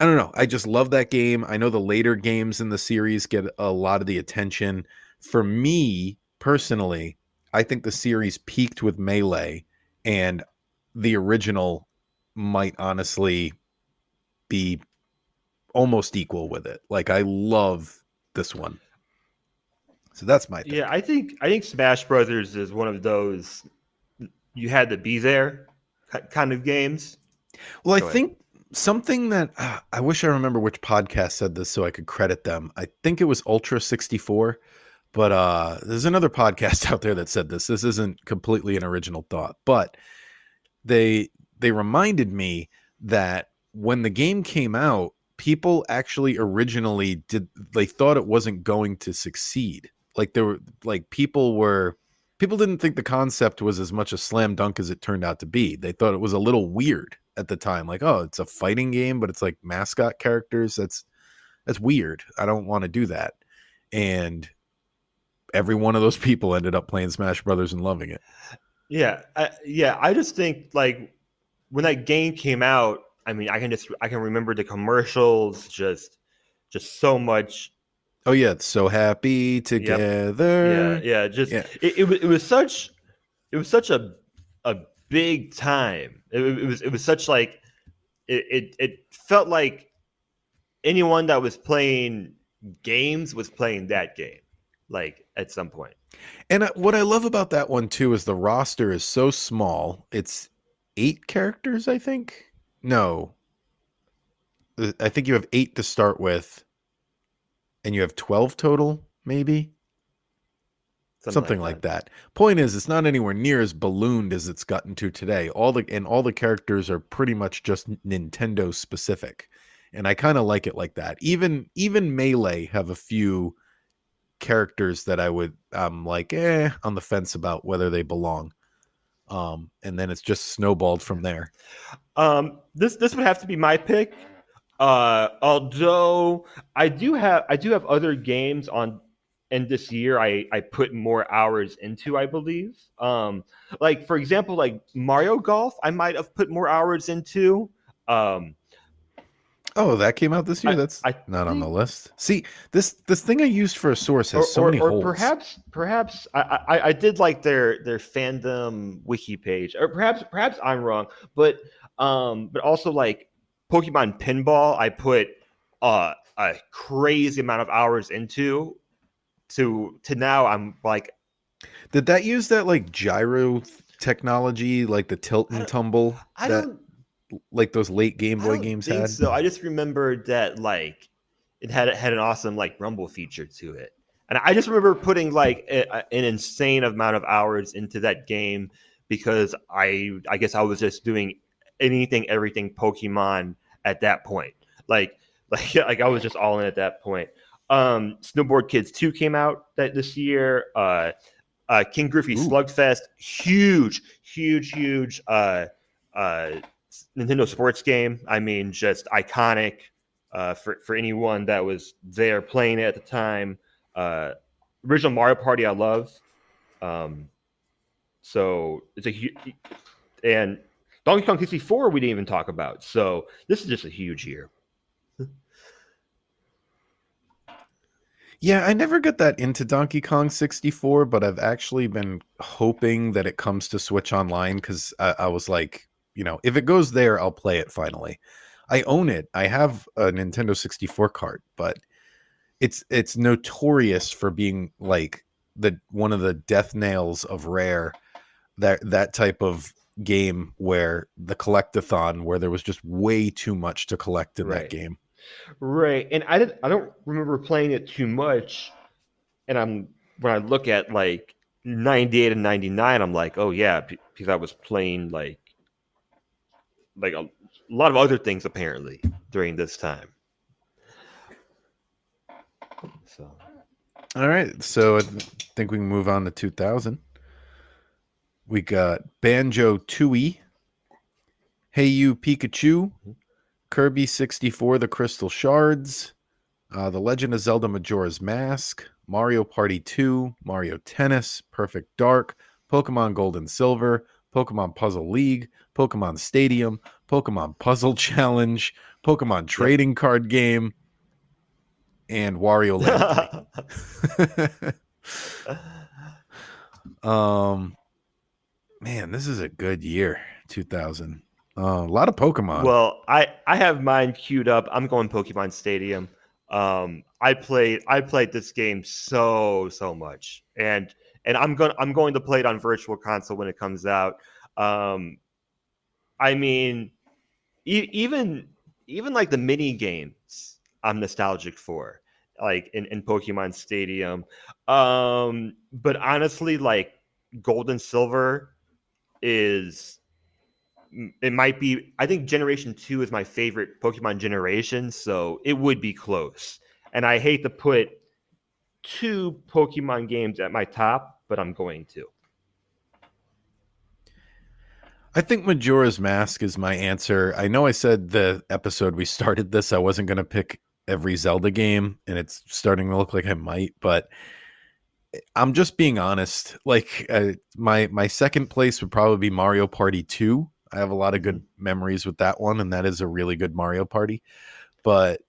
I don't know. I just love that game. I know the later games in the series get a lot of the attention. For me personally, I think the series peaked with Melee, and the original might honestly be almost equal with it. Like I love this one. So that's my thing. Yeah, I think I think Smash Brothers is one of those you had to be there kind of games. Well, I Go ahead. think something that uh, I wish I remember which podcast said this so I could credit them. I think it was Ultra 64, but uh there's another podcast out there that said this. This isn't completely an original thought, but they they reminded me that when the game came out, people actually originally did they thought it wasn't going to succeed. Like there were like people were people didn't think the concept was as much a slam dunk as it turned out to be. They thought it was a little weird at the time. Like, oh, it's a fighting game, but it's like mascot characters. That's that's weird. I don't want to do that. And every one of those people ended up playing Smash Brothers and loving it. Yeah, I, yeah. I just think like when that game came out, I mean, I can just I can remember the commercials, just just so much. Oh yeah, so happy together. Yeah, yeah. Just Yeah. It, it was it was such it was such a a big time. It, it was it was such like it, it it felt like anyone that was playing games was playing that game, like at some point. And uh, what I love about that one too is the roster is so small. It's eight characters, I think. No, Uh, I think you have eight to start with, and you have twelve total, maybe something, like, that. Point is, it's not anywhere near as ballooned as it's gotten to today. All the and all the characters are pretty much just Nintendo specific, and I kind of like it like that. Even even Melee have a few characters that I would I'm like eh on the fence about whether they belong. Um, and then it's just snowballed from there. Um, this this would have to be my pick. Uh, although I do have I do have other games on, and this year I I put more hours into. I believe. Um, like for example, like Mario Golf, I might have put more hours into. Um, Oh, that came out this year. I- That's I not on the list. See, this this thing I used for a source has or, so or, many or holes. perhaps perhaps I, I I did like their their fandom wiki page, or perhaps perhaps I'm wrong, but um, but also like Pokemon Pinball, I put uh, a crazy amount of hours into. To to now, I'm like Did that use that like gyro technology, like the tilt and tumble I that don't like those late Game Boy games think had? so. I just remembered that like it had it had an awesome like rumble feature to it, and I just remember putting like a, a- an insane amount of hours into that game because I I guess I was just doing anything everything Pokemon at that point. Like Like like I was just all in at that point. Um, Snowboard Kids 2 came out that this year. Uh, uh, Ken Griffey Ooh. Slugfest, huge, huge, huge uh, uh, Nintendo sports game. I mean, just iconic uh, for for anyone that was there playing it at the time. Uh, original Mario Party, I love. Um, so it's a huge and Donkey Kong 64 we didn't even talk about. So this is just a huge year. Yeah, I never got that into Donkey Kong 64, but I've actually been hoping that it comes to Switch Online because I, I was like, you know, if it goes there, I'll play it finally. I own it. I have a Nintendo 64 cart, but it's it's notorious for being like the one of the death nails of rare that that type of game where the collectathon where there was just way too much to collect in that game. Right. And I didn't I don't remember playing it too much. And I'm when I look at like 98 and 99, I'm like, oh yeah, because I was playing like like a, lot of other things apparently during this time. So All right, so I think we can move on to 2000. We got Banjo Tooie, Hey You Pikachu, Kirby 64 The Crystal Shards, uh, The Legend of Zelda Majora's Mask, Mario Party 2, Mario Tennis, Perfect Dark, Pokemon Gold and Silver, Pokemon Puzzle League, Pokemon Stadium, Pokemon Puzzle Challenge, Pokemon Trading Card Game, and Wario Land Um, man, this is a good year, 2000. Uh, a lot of Pokemon. Well, I I have mine queued up. I'm going Pokemon Stadium. Um, I played I played this game so so much, and and I'm going I'm going to play it on Virtual Console when it comes out. Um, I mean, e- even even like the mini games, I'm nostalgic for, like in, in Pokemon Stadium. Um, but honestly, like Gold and Silver is it might be i think generation 2 is my favorite pokemon generation so it would be close and i hate to put two pokemon games at my top but i'm going to I think Majora's Mask is my answer. I know I said the episode we started this, I wasn't going to pick every Zelda game, and it's starting to look like I might, but I'm just being honest. Like uh, my my second place would probably be Mario Party 2. I have a lot of good memories with that one, and that is a really good Mario Party. But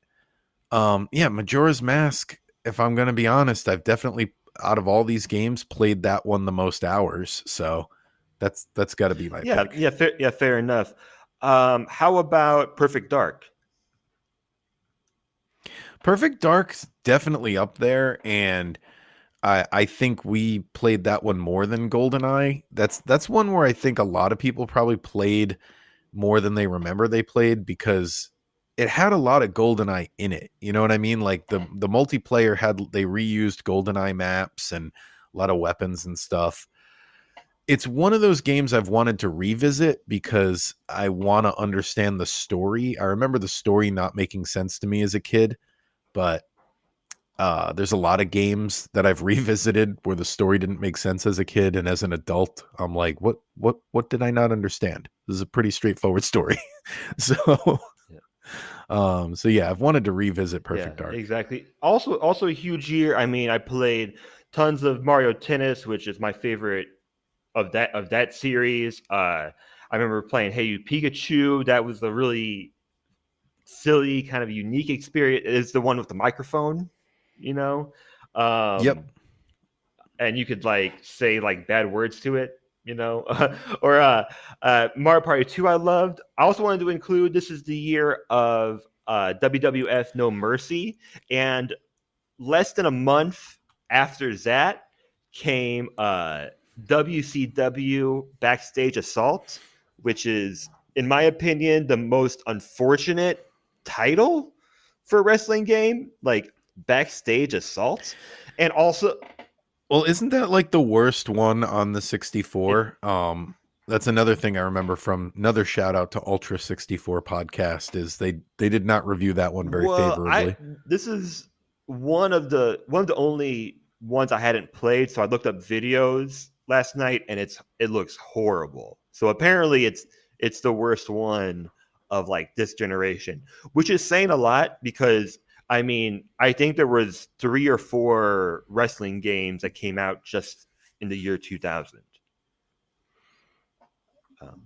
um, yeah, Majora's Mask. If I'm going to be honest, I've definitely out of all these games played that one the most hours. So that's that's got to be my yeah pick. yeah fair, yeah fair enough um how about perfect dark Perfect Dark's definitely up there, and I I think we played that one more than GoldenEye. That's that's one where I think a lot of people probably played more than they remember they played because it had a lot of GoldenEye in it. You know what I mean? Like the the multiplayer had they reused GoldenEye maps and a lot of weapons and stuff. It's one of those games I've wanted to revisit because I want to understand the story. I remember the story not making sense to me as a kid but uh, there's a lot of games that I've revisited where the story didn't make sense as a kid, and as an adult, I'm like, what, what, what did I not understand? This is a pretty straightforward story. so, Yeah. um, so yeah, I've wanted to revisit Perfect Yeah, Dark. Exactly. Also, also a huge year. I mean, I played tons of Mario Tennis, which is my favorite of that of that series. Uh, I remember playing Hey You Pikachu. That was a really silly, kind of unique experience. It's the one with the microphone, you know. Um, Yep. And you could like say like bad words to it, you know. or uh, uh, Mario Party Two. I loved. I also wanted to include. This is the year of uh, WWF No Mercy, and less than a month after that came uh, WCW Backstage Assault, which is, in my opinion, the most unfortunate title for a wrestling game, like Backstage Assault, and also Well, isn't that like the worst one on the 64? Um, that's another thing I remember from another shout out to Ultra 64 podcast is they they did not review that one very Well, favorably. I, this is one of the one of the only ones I hadn't played, so I looked up videos last night, and it's it looks horrible. So apparently, it's it's the worst one of like this generation, which is saying a lot because I mean I think there was three or four wrestling games that came out just in the year 2000. Um,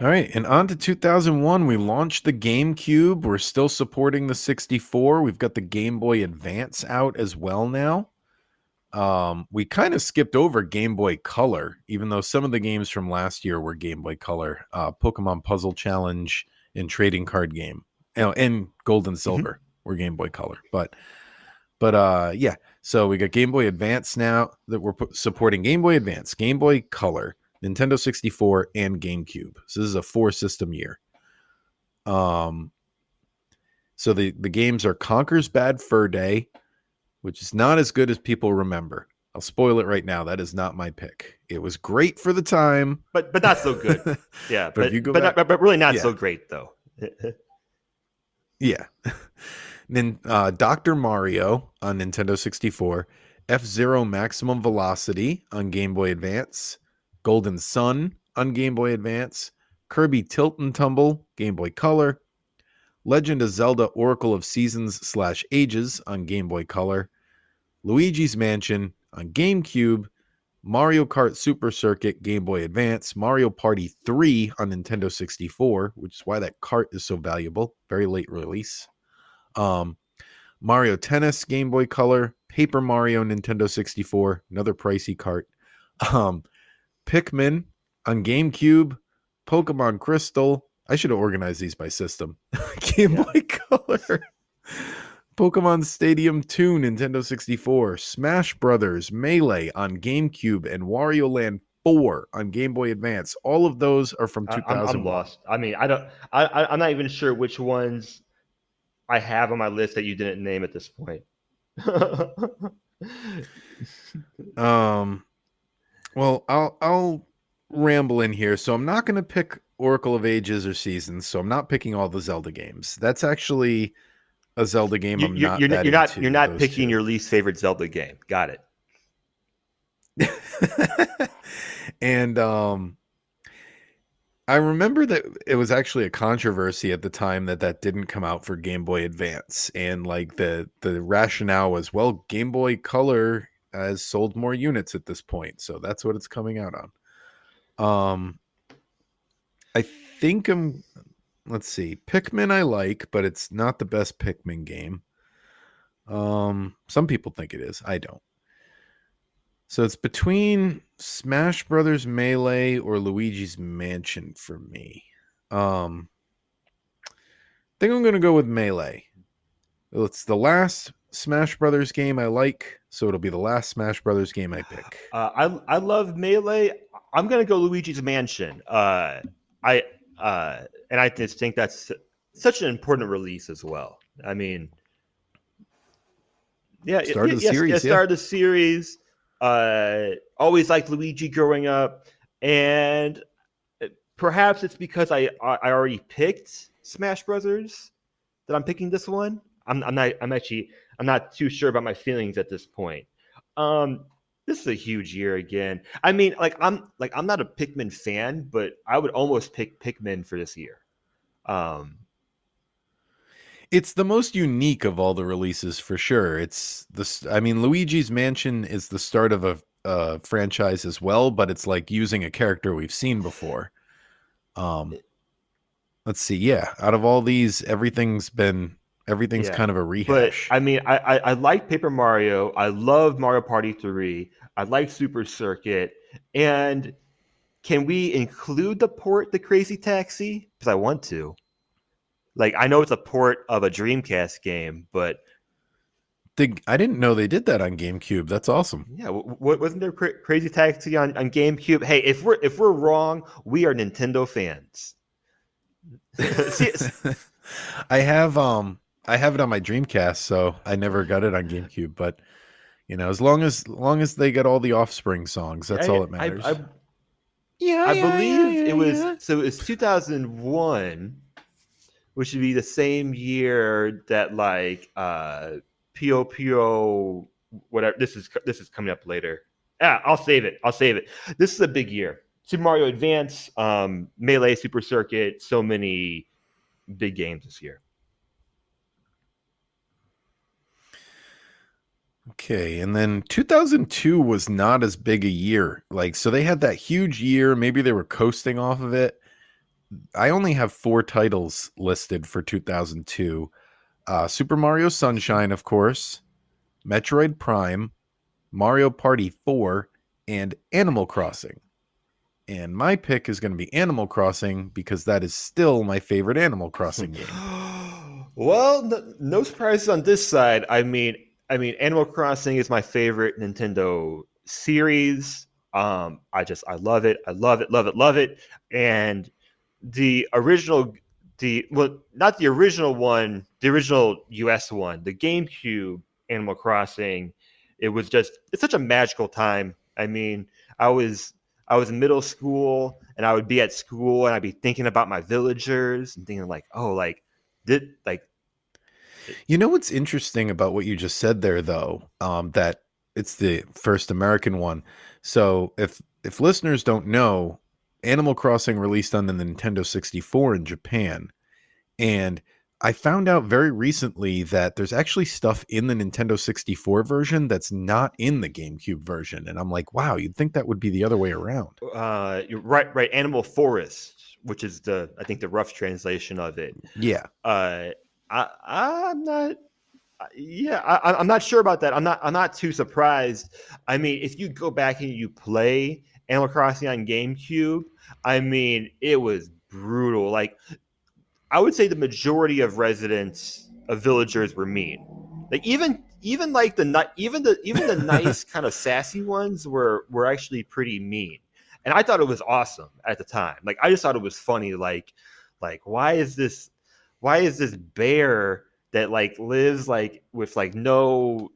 All right, and on to 2001, we launched the GameCube. We're still supporting the 64. We've got the Game Boy Advance out as well now. Um, we kind of skipped over Game Boy Color, even though some of the games from last year were Game Boy Color. Uh, Pokemon Puzzle Challenge and Trading Card Game, you know, and Gold and Silver were Game Boy Color. But, but uh, yeah. So we got Game Boy Advance now that we're pu- supporting Game Boy Advance, Game Boy Color, Nintendo 64 and GameCube. So this is a four system year. Um so the the games are Conker's Bad Fur Day, which is not as good as people remember. I'll spoil it right now. That is not my pick. It was great for the time. but but not so good. Yeah, But but if you go but, back- not- but really not Yeah. so great though. yeah. then uh Dr. Mario on Nintendo 64, F-Zero Maximum Velocity on Game Boy Advance, Golden Sun on Game Boy Advance, Kirby Tilt and Tumble, Game Boy Color, Legend of Zelda Oracle of Seasons slash Ages on Game Boy Color, Luigi's Mansion on GameCube, Mario Kart Super Circuit Game Boy Advance, Mario Party 3 on Nintendo 64, which is why that cart is so valuable, very late release. Um, Mario Tennis Game Boy Color, Paper Mario Nintendo 64, another pricey cart. Um, Pikmin on GameCube, Pokemon Crystal. I should have organized these by system. Game Yeah. Boy Color. Pokemon Stadium 2, Nintendo 64, Smash Brothers, Melee on GameCube, and Wario Land 4 on Game Boy Advance. All of those are from 2000. I'm, I'm lost. I mean, I don't. I, I I'm not even sure which ones I have on my list that you didn't name at this point. Um, well, I'll I'll ramble in here. So I'm not going to pick Oracle of Ages or Seasons. So I'm not picking all the Zelda games. That's actually a Zelda game. you, I'm you, not. you're, that you're not. You're not picking two. your least favorite Zelda game. Got it. and um I remember that it was actually a controversy at the time that that didn't come out for Game Boy Advance and like the the rationale was well Game Boy Color has sold more units at this point so that's what it's coming out on. Um I think I'm let's see Pikmin I like but it's not the best Pikmin game. Um some people think it is I don't. So it's between Smash Brothers Melee or Luigi's Mansion for me. Um I think I'm to go with Melee. It's the last Smash Brothers game I like, so it'll be the last Smash Brothers game I pick. Uh, I I love Melee. I'm gonna go Luigi's Mansion. Uh, I uh, and I just think that's such an important release as well. I mean, yeah, it- Start of the yes, series, yeah, yeah. start of the series. Uh, always liked Luigi growing up, and uh, perhaps it's because I I I already picked Smash Brothers that I'm picking this one. I'm I'm not I'm actually I'm not too sure about my feelings at this point. Um, this is a huge year again. I mean, like I'm like I'm not a Pikmin fan, but I would almost pick Pikmin for this year. Um, It's the most unique of all the releases for sure. It's the I mean Luigi's Mansion is the start of a, a franchise as well, but it's like using a character we've seen before. Um let's see. Yeah, out of all these everything's been everything's Yeah, kind of a rehash. but. I mean, I, I I like Paper Mario. I love Mario Party Three. I like Super Circuit. And can we include the port, the Crazy Taxi? Because I want to. Like, I know it's a port of a Dreamcast game, but The- I didn't know they did that on GameCube. That's awesome. Yeah, w- wasn't there cra- Crazy Taxi on, on GameCube? Hey, if we're if we're wrong, we are Nintendo fans. See, I have um I have it on my Dreamcast, so I never got it on GameCube. But you know, as long as long as they get all the Offspring songs, that's I- all that I- matters. I, Yeah, I yeah, believe yeah, yeah, it was yeah. so it was 2001, which would be the same year that like uh Pio Pio whatever this is this is coming up later. Yeah, I'll save it. I'll save it. This is a big year. Super Mario Advance, um, Melee, Super Circuit, so many big games this year. Okay, and then 2002 was not as big a year. Like, so they had that huge year. Maybe they were coasting off of it. I only have four titles listed for 2002 uh, Super Mario Sunshine, of course, Metroid Prime, Mario Party 4, and Animal Crossing. And my pick is going to be Animal Crossing because that is still my favorite Animal Crossing game. well, no, no surprises on this side. I mean, I mean, Animal Crossing is my favorite Nintendo series. Um, I just I love it. I love it, love it, love it. And the original the well, not the original one, the original US one, the GameCube Animal Crossing. It was just it's such a magical time. I mean, I was I was in middle school and I would be at school and I'd be thinking about my villagers and thinking like, oh, like did like You know what's interesting about what you just said there, though, um, that it's the first American one. So if if listeners don't know, Animal Crossing released on the Nintendo 64 in Japan, and I found out very recently that there's actually stuff in the Nintendo 64 version that's not in the GameCube version, and I'm like, wow, you'd think that would be the other way around. uh you're right right Animal Forest, which is the I think the rough translation of it. Yeah, Uh I I'm not yeah, I, I'm not sure about that. I'm not. I'm not too surprised. I mean, if you go back and you play Animal Crossing on GameCube, I mean, it was brutal. Like, I would say the majority of residents of villagers were mean. Like, even even like the ni- even the even the nice kind of sassy ones were were actually pretty mean. And I thought it was awesome at the time. Like, I just thought it was funny. Like, like why is this why is this bear that like lives like with like no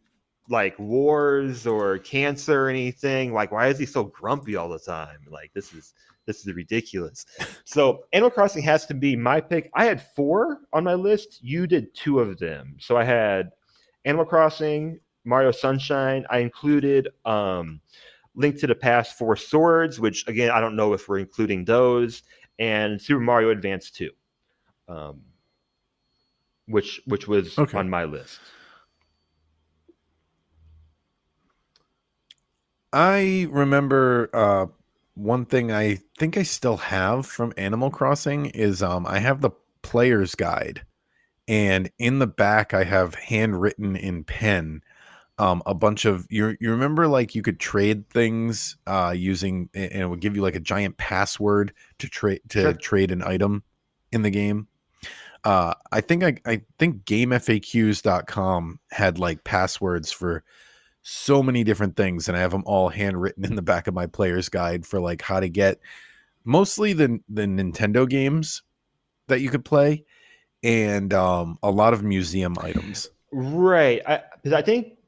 like wars or cancer or anything? Like why is he so grumpy all the time? Like this is this is ridiculous. So animal crossing has to be my pick. I had four on my list. You did two of them. So i had animal crossing mario sunshine. I included um link to the past four swords which again i don't know if we're including those and super mario advance 2 um which which was Okay. on my list I remember uh, one thing I think I still have from Animal Crossing is um, I have the player's guide, and in the back I have handwritten in pen um, a bunch of you. You remember like you could trade things uh, using, and it would give you like a giant password to trade to Sure. trade an item in the game. Uh, I think I, I think GameFAQs.com had like passwords for so many different things and i have them all handwritten in the back of my player's guide for like how to get mostly the the nintendo games that you could play and um a lot of museum items. Right. I, 'cause I think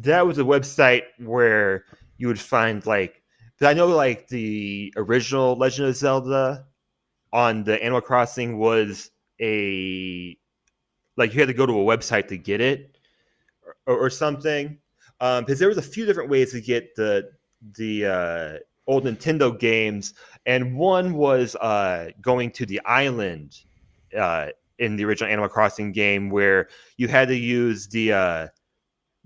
that was a website where you would find like i know like the original legend of zelda on the animal crossing was a like you had to go to a website to get it or, or something. Um because there was a few different ways to get the the uh old nintendo games. And one was uh going to the island uh in the original animal crossing game where you had to use the uh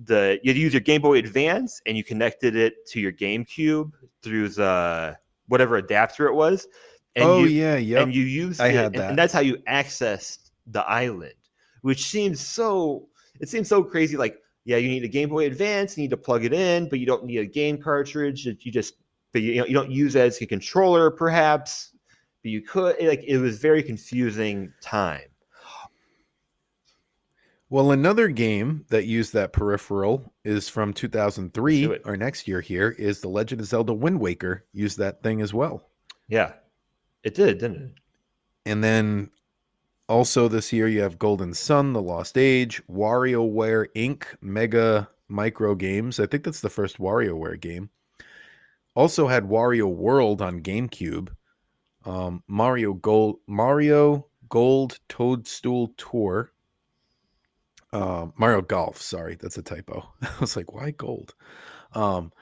the you had to use your game boy advance and you connected it to your gamecube through the whatever adapter it was and oh you, yeah yep and you used I it, had and- that. and that's how you accessed the island, which seems so. It seems so crazy. Like, yeah, you need a Game Boy Advance, you need to plug it in, but you don't need a game cartridge. You just, but you, you know, you don't use it as a controller, perhaps. But you could. Like, it was very confusing time. well another game that used that peripheral is from 2003 it. or next year here is the legend of zelda wind waker used that thing as well Yeah, it did, didn't it? And then also this year you have Golden Sun, The Lost Age, WarioWare Inc., Mega Micro Games. I think that's the first WarioWare game. Also had Wario World on GameCube. Um, Mario Gold, Mario Gold Toadstool Tour. Uh, Mario Golf, sorry, that's a typo. I was like, why gold? Um,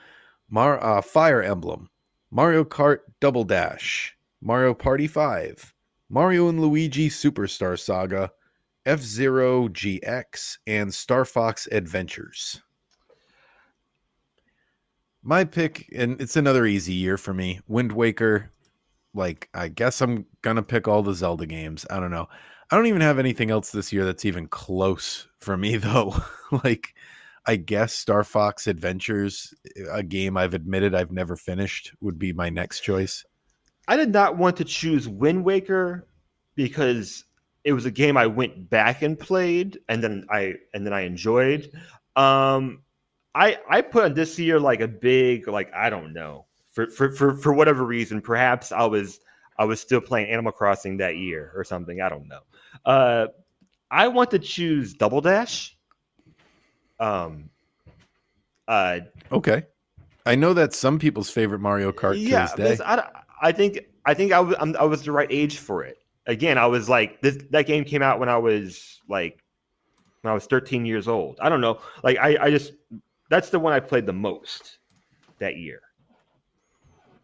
Mar- uh, Fire Emblem, Mario Kart Double Dash, Mario Party 5, Mario and Luigi Superstar Saga, F Zero GX, and Star Fox Adventures. My pick, and it's another easy year for me Wind Waker. Like, I guess I'm going to pick all the Zelda games. I don't know. I don't even have anything else this year that's even close for me, though. like, I guess Star Fox Adventures, a game I've admitted I've never finished, would be my next choice. I did not want to choose Wind Waker because it was a game I went back and played, and then I and then I enjoyed. Um, I I put on this year like a big like I don't know for for for for whatever reason. Perhaps I was I was still playing Animal Crossing that year or something. I don't know. Uh, I want to choose Double Dash. Um. Uh. Okay. I know that's some people's favorite Mario Kart. Yeah, to this day. I, I think I think I was the right age for it. Again, I was like this. That game came out when I was like when I was 13 years old. I don't know. Like I I just that's the one I played the most that year.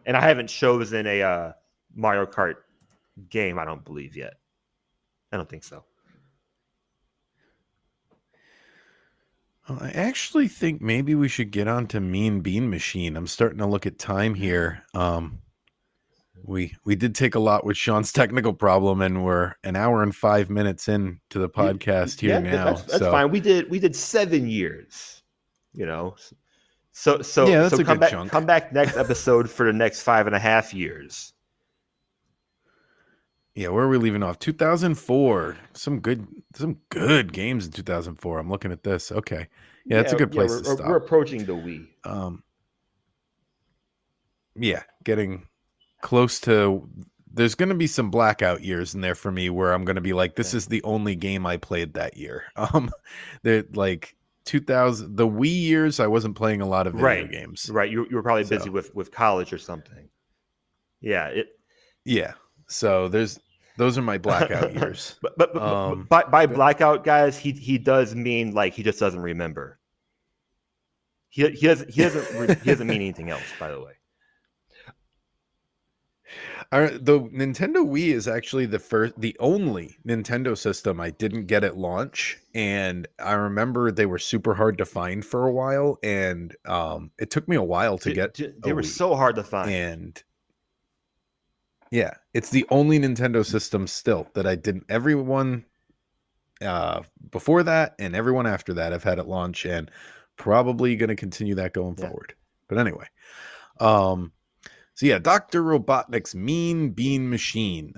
And I haven't chosen a uh, Mario Kart game. I don't believe yet. I don't think so. Well, I actually think maybe we should get on to Mean Bean Machine. I'm starting to look at time here. Um, we we did take a lot with Sean's technical problem, and we're an hour and five minutes in to the podcast here yeah, now. That's, that's so. fine. We did we did seven years. You know, so so Yeah, that's so a come good back chunk. come back next episode for the next five and a half years. Yeah, where are we leaving off? 2004. Some good some good games in 2004. I'm looking at this. Okay. Yeah, that's a good place we're, to stop. We're approaching the Wii. um yeah getting close to there's going to be some blackout years in there for me where i'm going to be like this is the only game i played that year um they're like 2000 the wii years i wasn't playing a lot of video Right. games Right, you, you were probably busy So- with with college or something. Yeah, it. yeah so there's those are my blackout years But but, but- but Um, by, by blackout, guys, he he does mean like he just doesn't remember. He he doesn't he doesn't he doesn't mean anything else. By the way. Our, the Nintendo Wii is actually the first, the only Nintendo system I didn't get at launch, and I remember they were super hard to find for a while, and um, it took me a while to They- get they- they were Wii. so hard to find. and yeah, it's the only Nintendo system still that I didn't. Everyone uh, before that and everyone after that have had at launch, and probably going to continue that going Yeah. forward. But anyway, um, so yeah, Doctor Robotnik's Mean Bean Machine.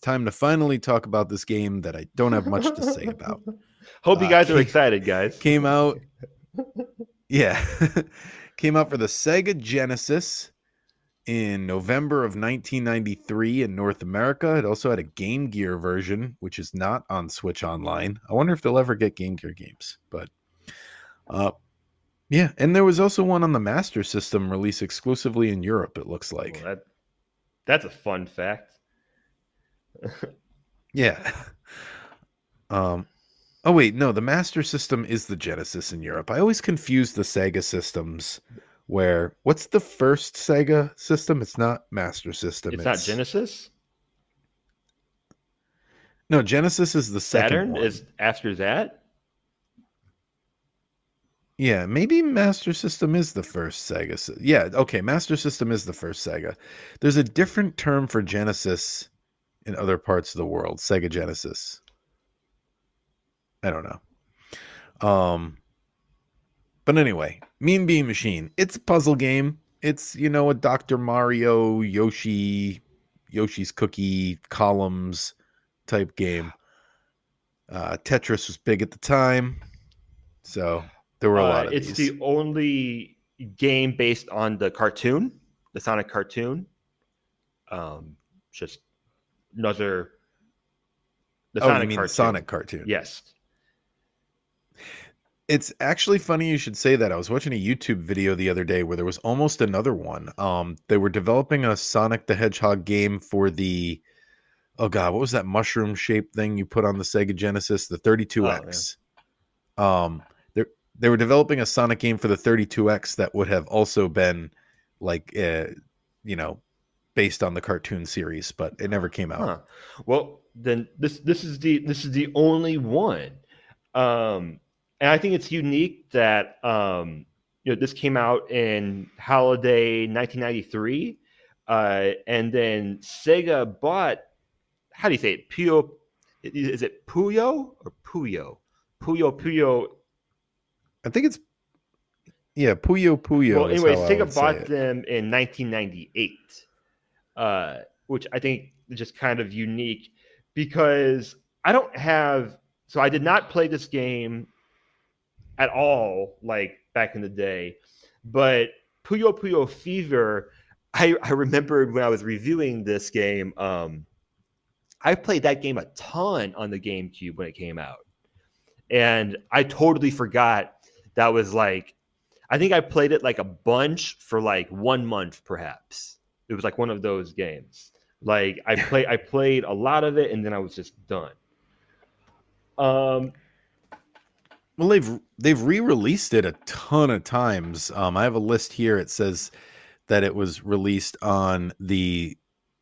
Time to finally talk about this game that I don't have much to say about. Hope you uh, guys are excited, guys. Came out, yeah, came out for the Sega Genesis in November of 1993 in North America. It also had a Game Gear version, which is not on Switch Online. I wonder if they'll ever get Game Gear games, but uh, yeah. And there was also one on the Master System released exclusively in Europe. It looks like, Well, that, that's a fun fact. yeah. Um. Oh wait, no. The Master System is the Genesis in Europe. I always confuse the Sega systems. Where what's the first Sega system? It's not Master System. It's not Genesis. No, Genesis is the second Saturn one. is after that. Yeah, maybe Master System is the first Sega. Yeah, okay, Master System is the first Sega. There's a different term for Genesis in other parts of the world. Sega Genesis. I don't know. Um but anyway, Mean Bean Machine. It's a puzzle game. It's, you know, a Dr. Mario, Yoshi, Yoshi's Cookie columns type game. Uh Tetris was big at the time. So there were a Uh, lot of it's these. the only game based on the cartoon, the Sonic cartoon. Um, just another. The oh, Sonic you mean cartoon. Sonic cartoon? Yes. It's actually funny you should say that. I was watching a YouTube video the other day where there was almost another one. Um, they were developing a Sonic the Hedgehog game for the oh god, what was that mushroom shaped thing you put on the Sega Genesis, the 32X? Oh, um, they were developing a Sonic game for the 32X that would have also been like, uh, you know, based on the cartoon series, but it never came out. Huh. Well, then this this is the this is the only one. Um, and I think it's unique that um, you know this came out in holiday 1993, uh, and then Sega bought. How do you say it? Puyo? Is it Puyo or Puyo? Puyo Puyo. I think it's yeah Puyo Puyo. Well, anyway, Sega bought them in 1998, uh, which I think is just kind of unique because I don't have. So I did not play this game at all like back in the day. But Puyo Puyo Fever, I, I remembered when I was reviewing this game, um, I played that game a ton on the GameCube when it came out. And I totally forgot that was like, I think I played it like a bunch for like one month, perhaps. It was like one of those games. Like I play, I played a lot of it, and then I was just done. Um, well, they've they've re-released it a ton of times. Um, I have a list here. It says that it was released on the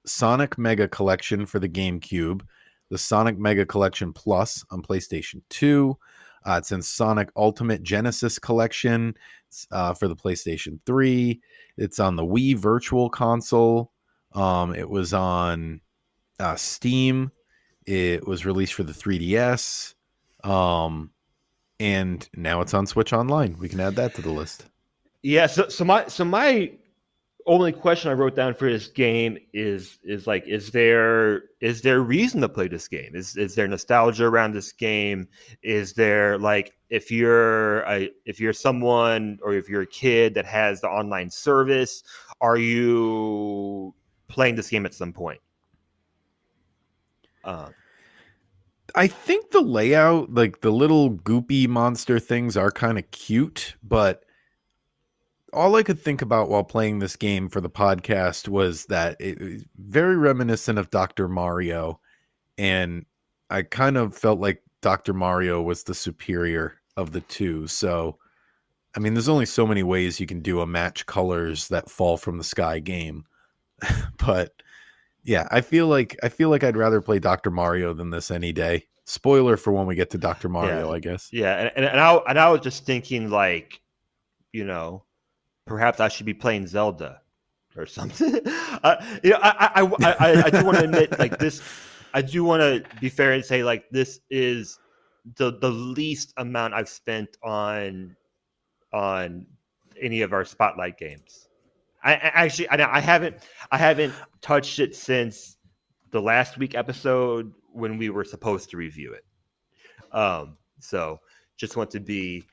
Sonic Mega Collection for the GameCube, the Sonic Mega Collection Plus on PlayStation 2. Uh, it's in Sonic Ultimate Genesis Collection uh, for the PlayStation 3. It's on the Wii Virtual Console. Um, it was on uh, Steam. It was released for the 3DS. Um, and now it's on Switch Online. We can add that to the list. Yeah. So, so my so my only question I wrote down for this game is is like, is there is there reason to play this game? Is is there nostalgia around this game? Is there like if you're a, if you're someone or if you're a kid that has the online service, are you playing this game at some point? Uh, I think the layout, like the little goopy monster things, are kind of cute, but all I could think about while playing this game for the podcast was that it was very reminiscent of Dr. Mario. And I kind of felt like Dr. Mario was the superior of the two. So, I mean, there's only so many ways you can do a match colors that fall from the sky game. but yeah, I feel like I feel like I'd rather play Dr. Mario than this any day. Spoiler for when we get to Dr. Mario, yeah. I guess. Yeah, and, and, and I and I was just thinking like, you know, perhaps I should be playing Zelda or something. uh, you know, I I, I, I, do want to admit like this. I do want to be fair and say like this is the the least amount I've spent on on any of our spotlight games. I, I actually I, I haven't I haven't touched it since the last week episode when we were supposed to review it. Um, so just want to be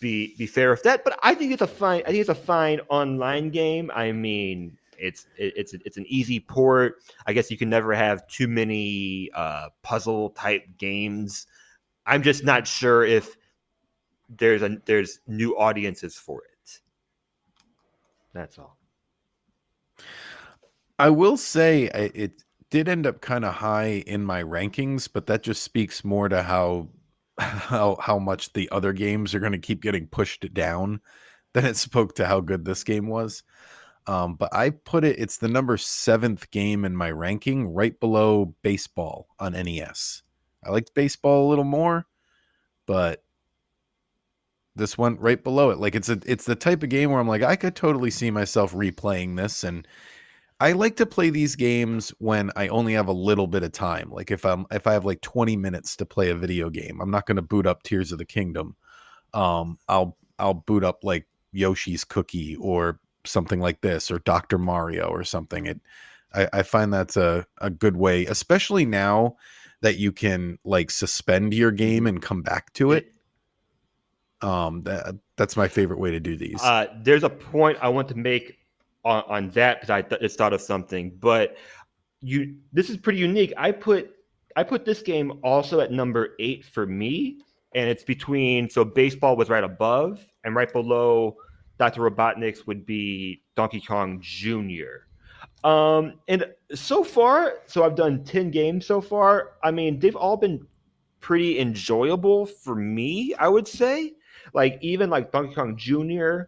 be be fair with that. But I think it's a fine I think it's a fine online game. I mean, it's it, it's it's an easy port. I guess you can never have too many uh, puzzle type games. I'm just not sure if there's a there's new audiences for it. That's all. I will say it did end up kind of high in my rankings, but that just speaks more to how how how much the other games are going to keep getting pushed down than it spoke to how good this game was. Um, but I put it; it's the number seventh game in my ranking, right below baseball on NES. I liked baseball a little more, but this went right below it. Like it's a it's the type of game where I'm like I could totally see myself replaying this and I like to play these games when I only have a little bit of time. Like if I'm if I have like 20 minutes to play a video game, I'm not going to boot up Tears of the Kingdom. Um I'll I'll boot up like Yoshi's Cookie or something like this or Dr. Mario or something. It I, I find that's a, a good way, especially now that you can like suspend your game and come back to it um, that that's my favorite way to do these. Uh, there's a point I want to make on, on that because I th- just thought of something, but you this is pretty unique. I put I put this game also at number eight for me, and it's between so baseball was right above, and right below Dr. Robotnik's would be Donkey Kong Jr. Um, and so far, so I've done 10 games so far. I mean, they've all been pretty enjoyable for me, I would say. Like, even like Donkey Kong Jr.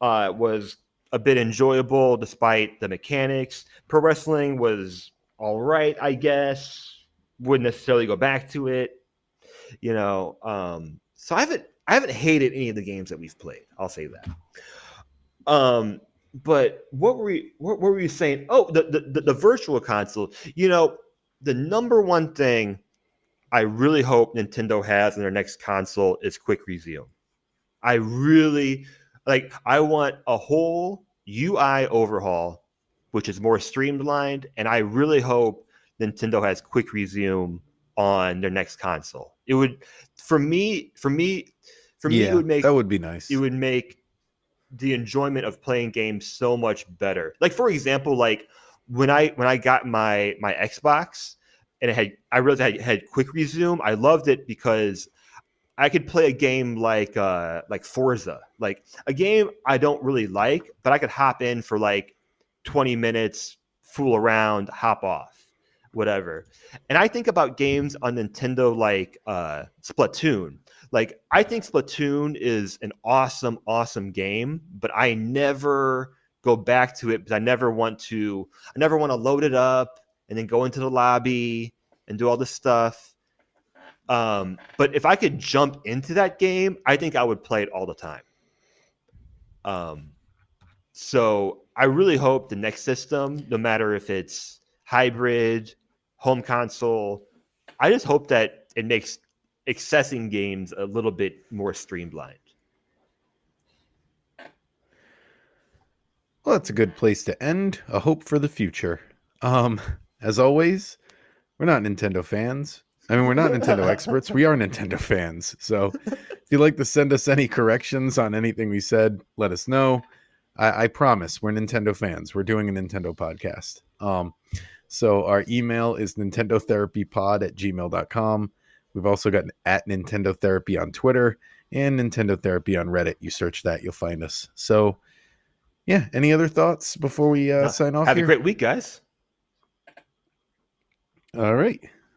Uh, was a bit enjoyable despite the mechanics. Pro wrestling was all right, I guess. Wouldn't necessarily go back to it. You know, um, so I haven't I haven't hated any of the games that we've played. I'll say that. Um, but what were we what, what were you saying? Oh, the, the the virtual console. You know, the number one thing I really hope Nintendo has in their next console is quick resume. I really like I want a whole UI overhaul which is more streamlined and I really hope Nintendo has quick resume on their next console. It would for me for me for yeah, me it would make that would be nice. it would make the enjoyment of playing games so much better. Like for example, like when I when I got my my Xbox and it had I realized I had, had quick resume. I loved it because I could play a game like uh like Forza, like a game I don't really like, but I could hop in for like 20 minutes, fool around, hop off, whatever. And I think about games on Nintendo like uh Splatoon. Like I think Splatoon is an awesome, awesome game, but I never go back to it because I never want to. I never want to load it up and then go into the lobby and do all this stuff. Um, but if I could jump into that game, I think I would play it all the time. Um, so I really hope the next system, no matter if it's hybrid, home console, I just hope that it makes accessing games a little bit more streamlined. Well, that's a good place to end. A hope for the future. Um, as always, we're not Nintendo fans. I mean, we're not Nintendo experts. We are Nintendo fans. So if you'd like to send us any corrections on anything we said, let us know. I, I promise we're Nintendo fans. We're doing a Nintendo podcast. Um, so our email is Nintendo Therapy Pod at gmail.com. We've also got at Nintendo Therapy on Twitter and Nintendo Therapy on Reddit. You search that, you'll find us. So, yeah. Any other thoughts before we uh, sign off? Have here? a great week, guys. All right.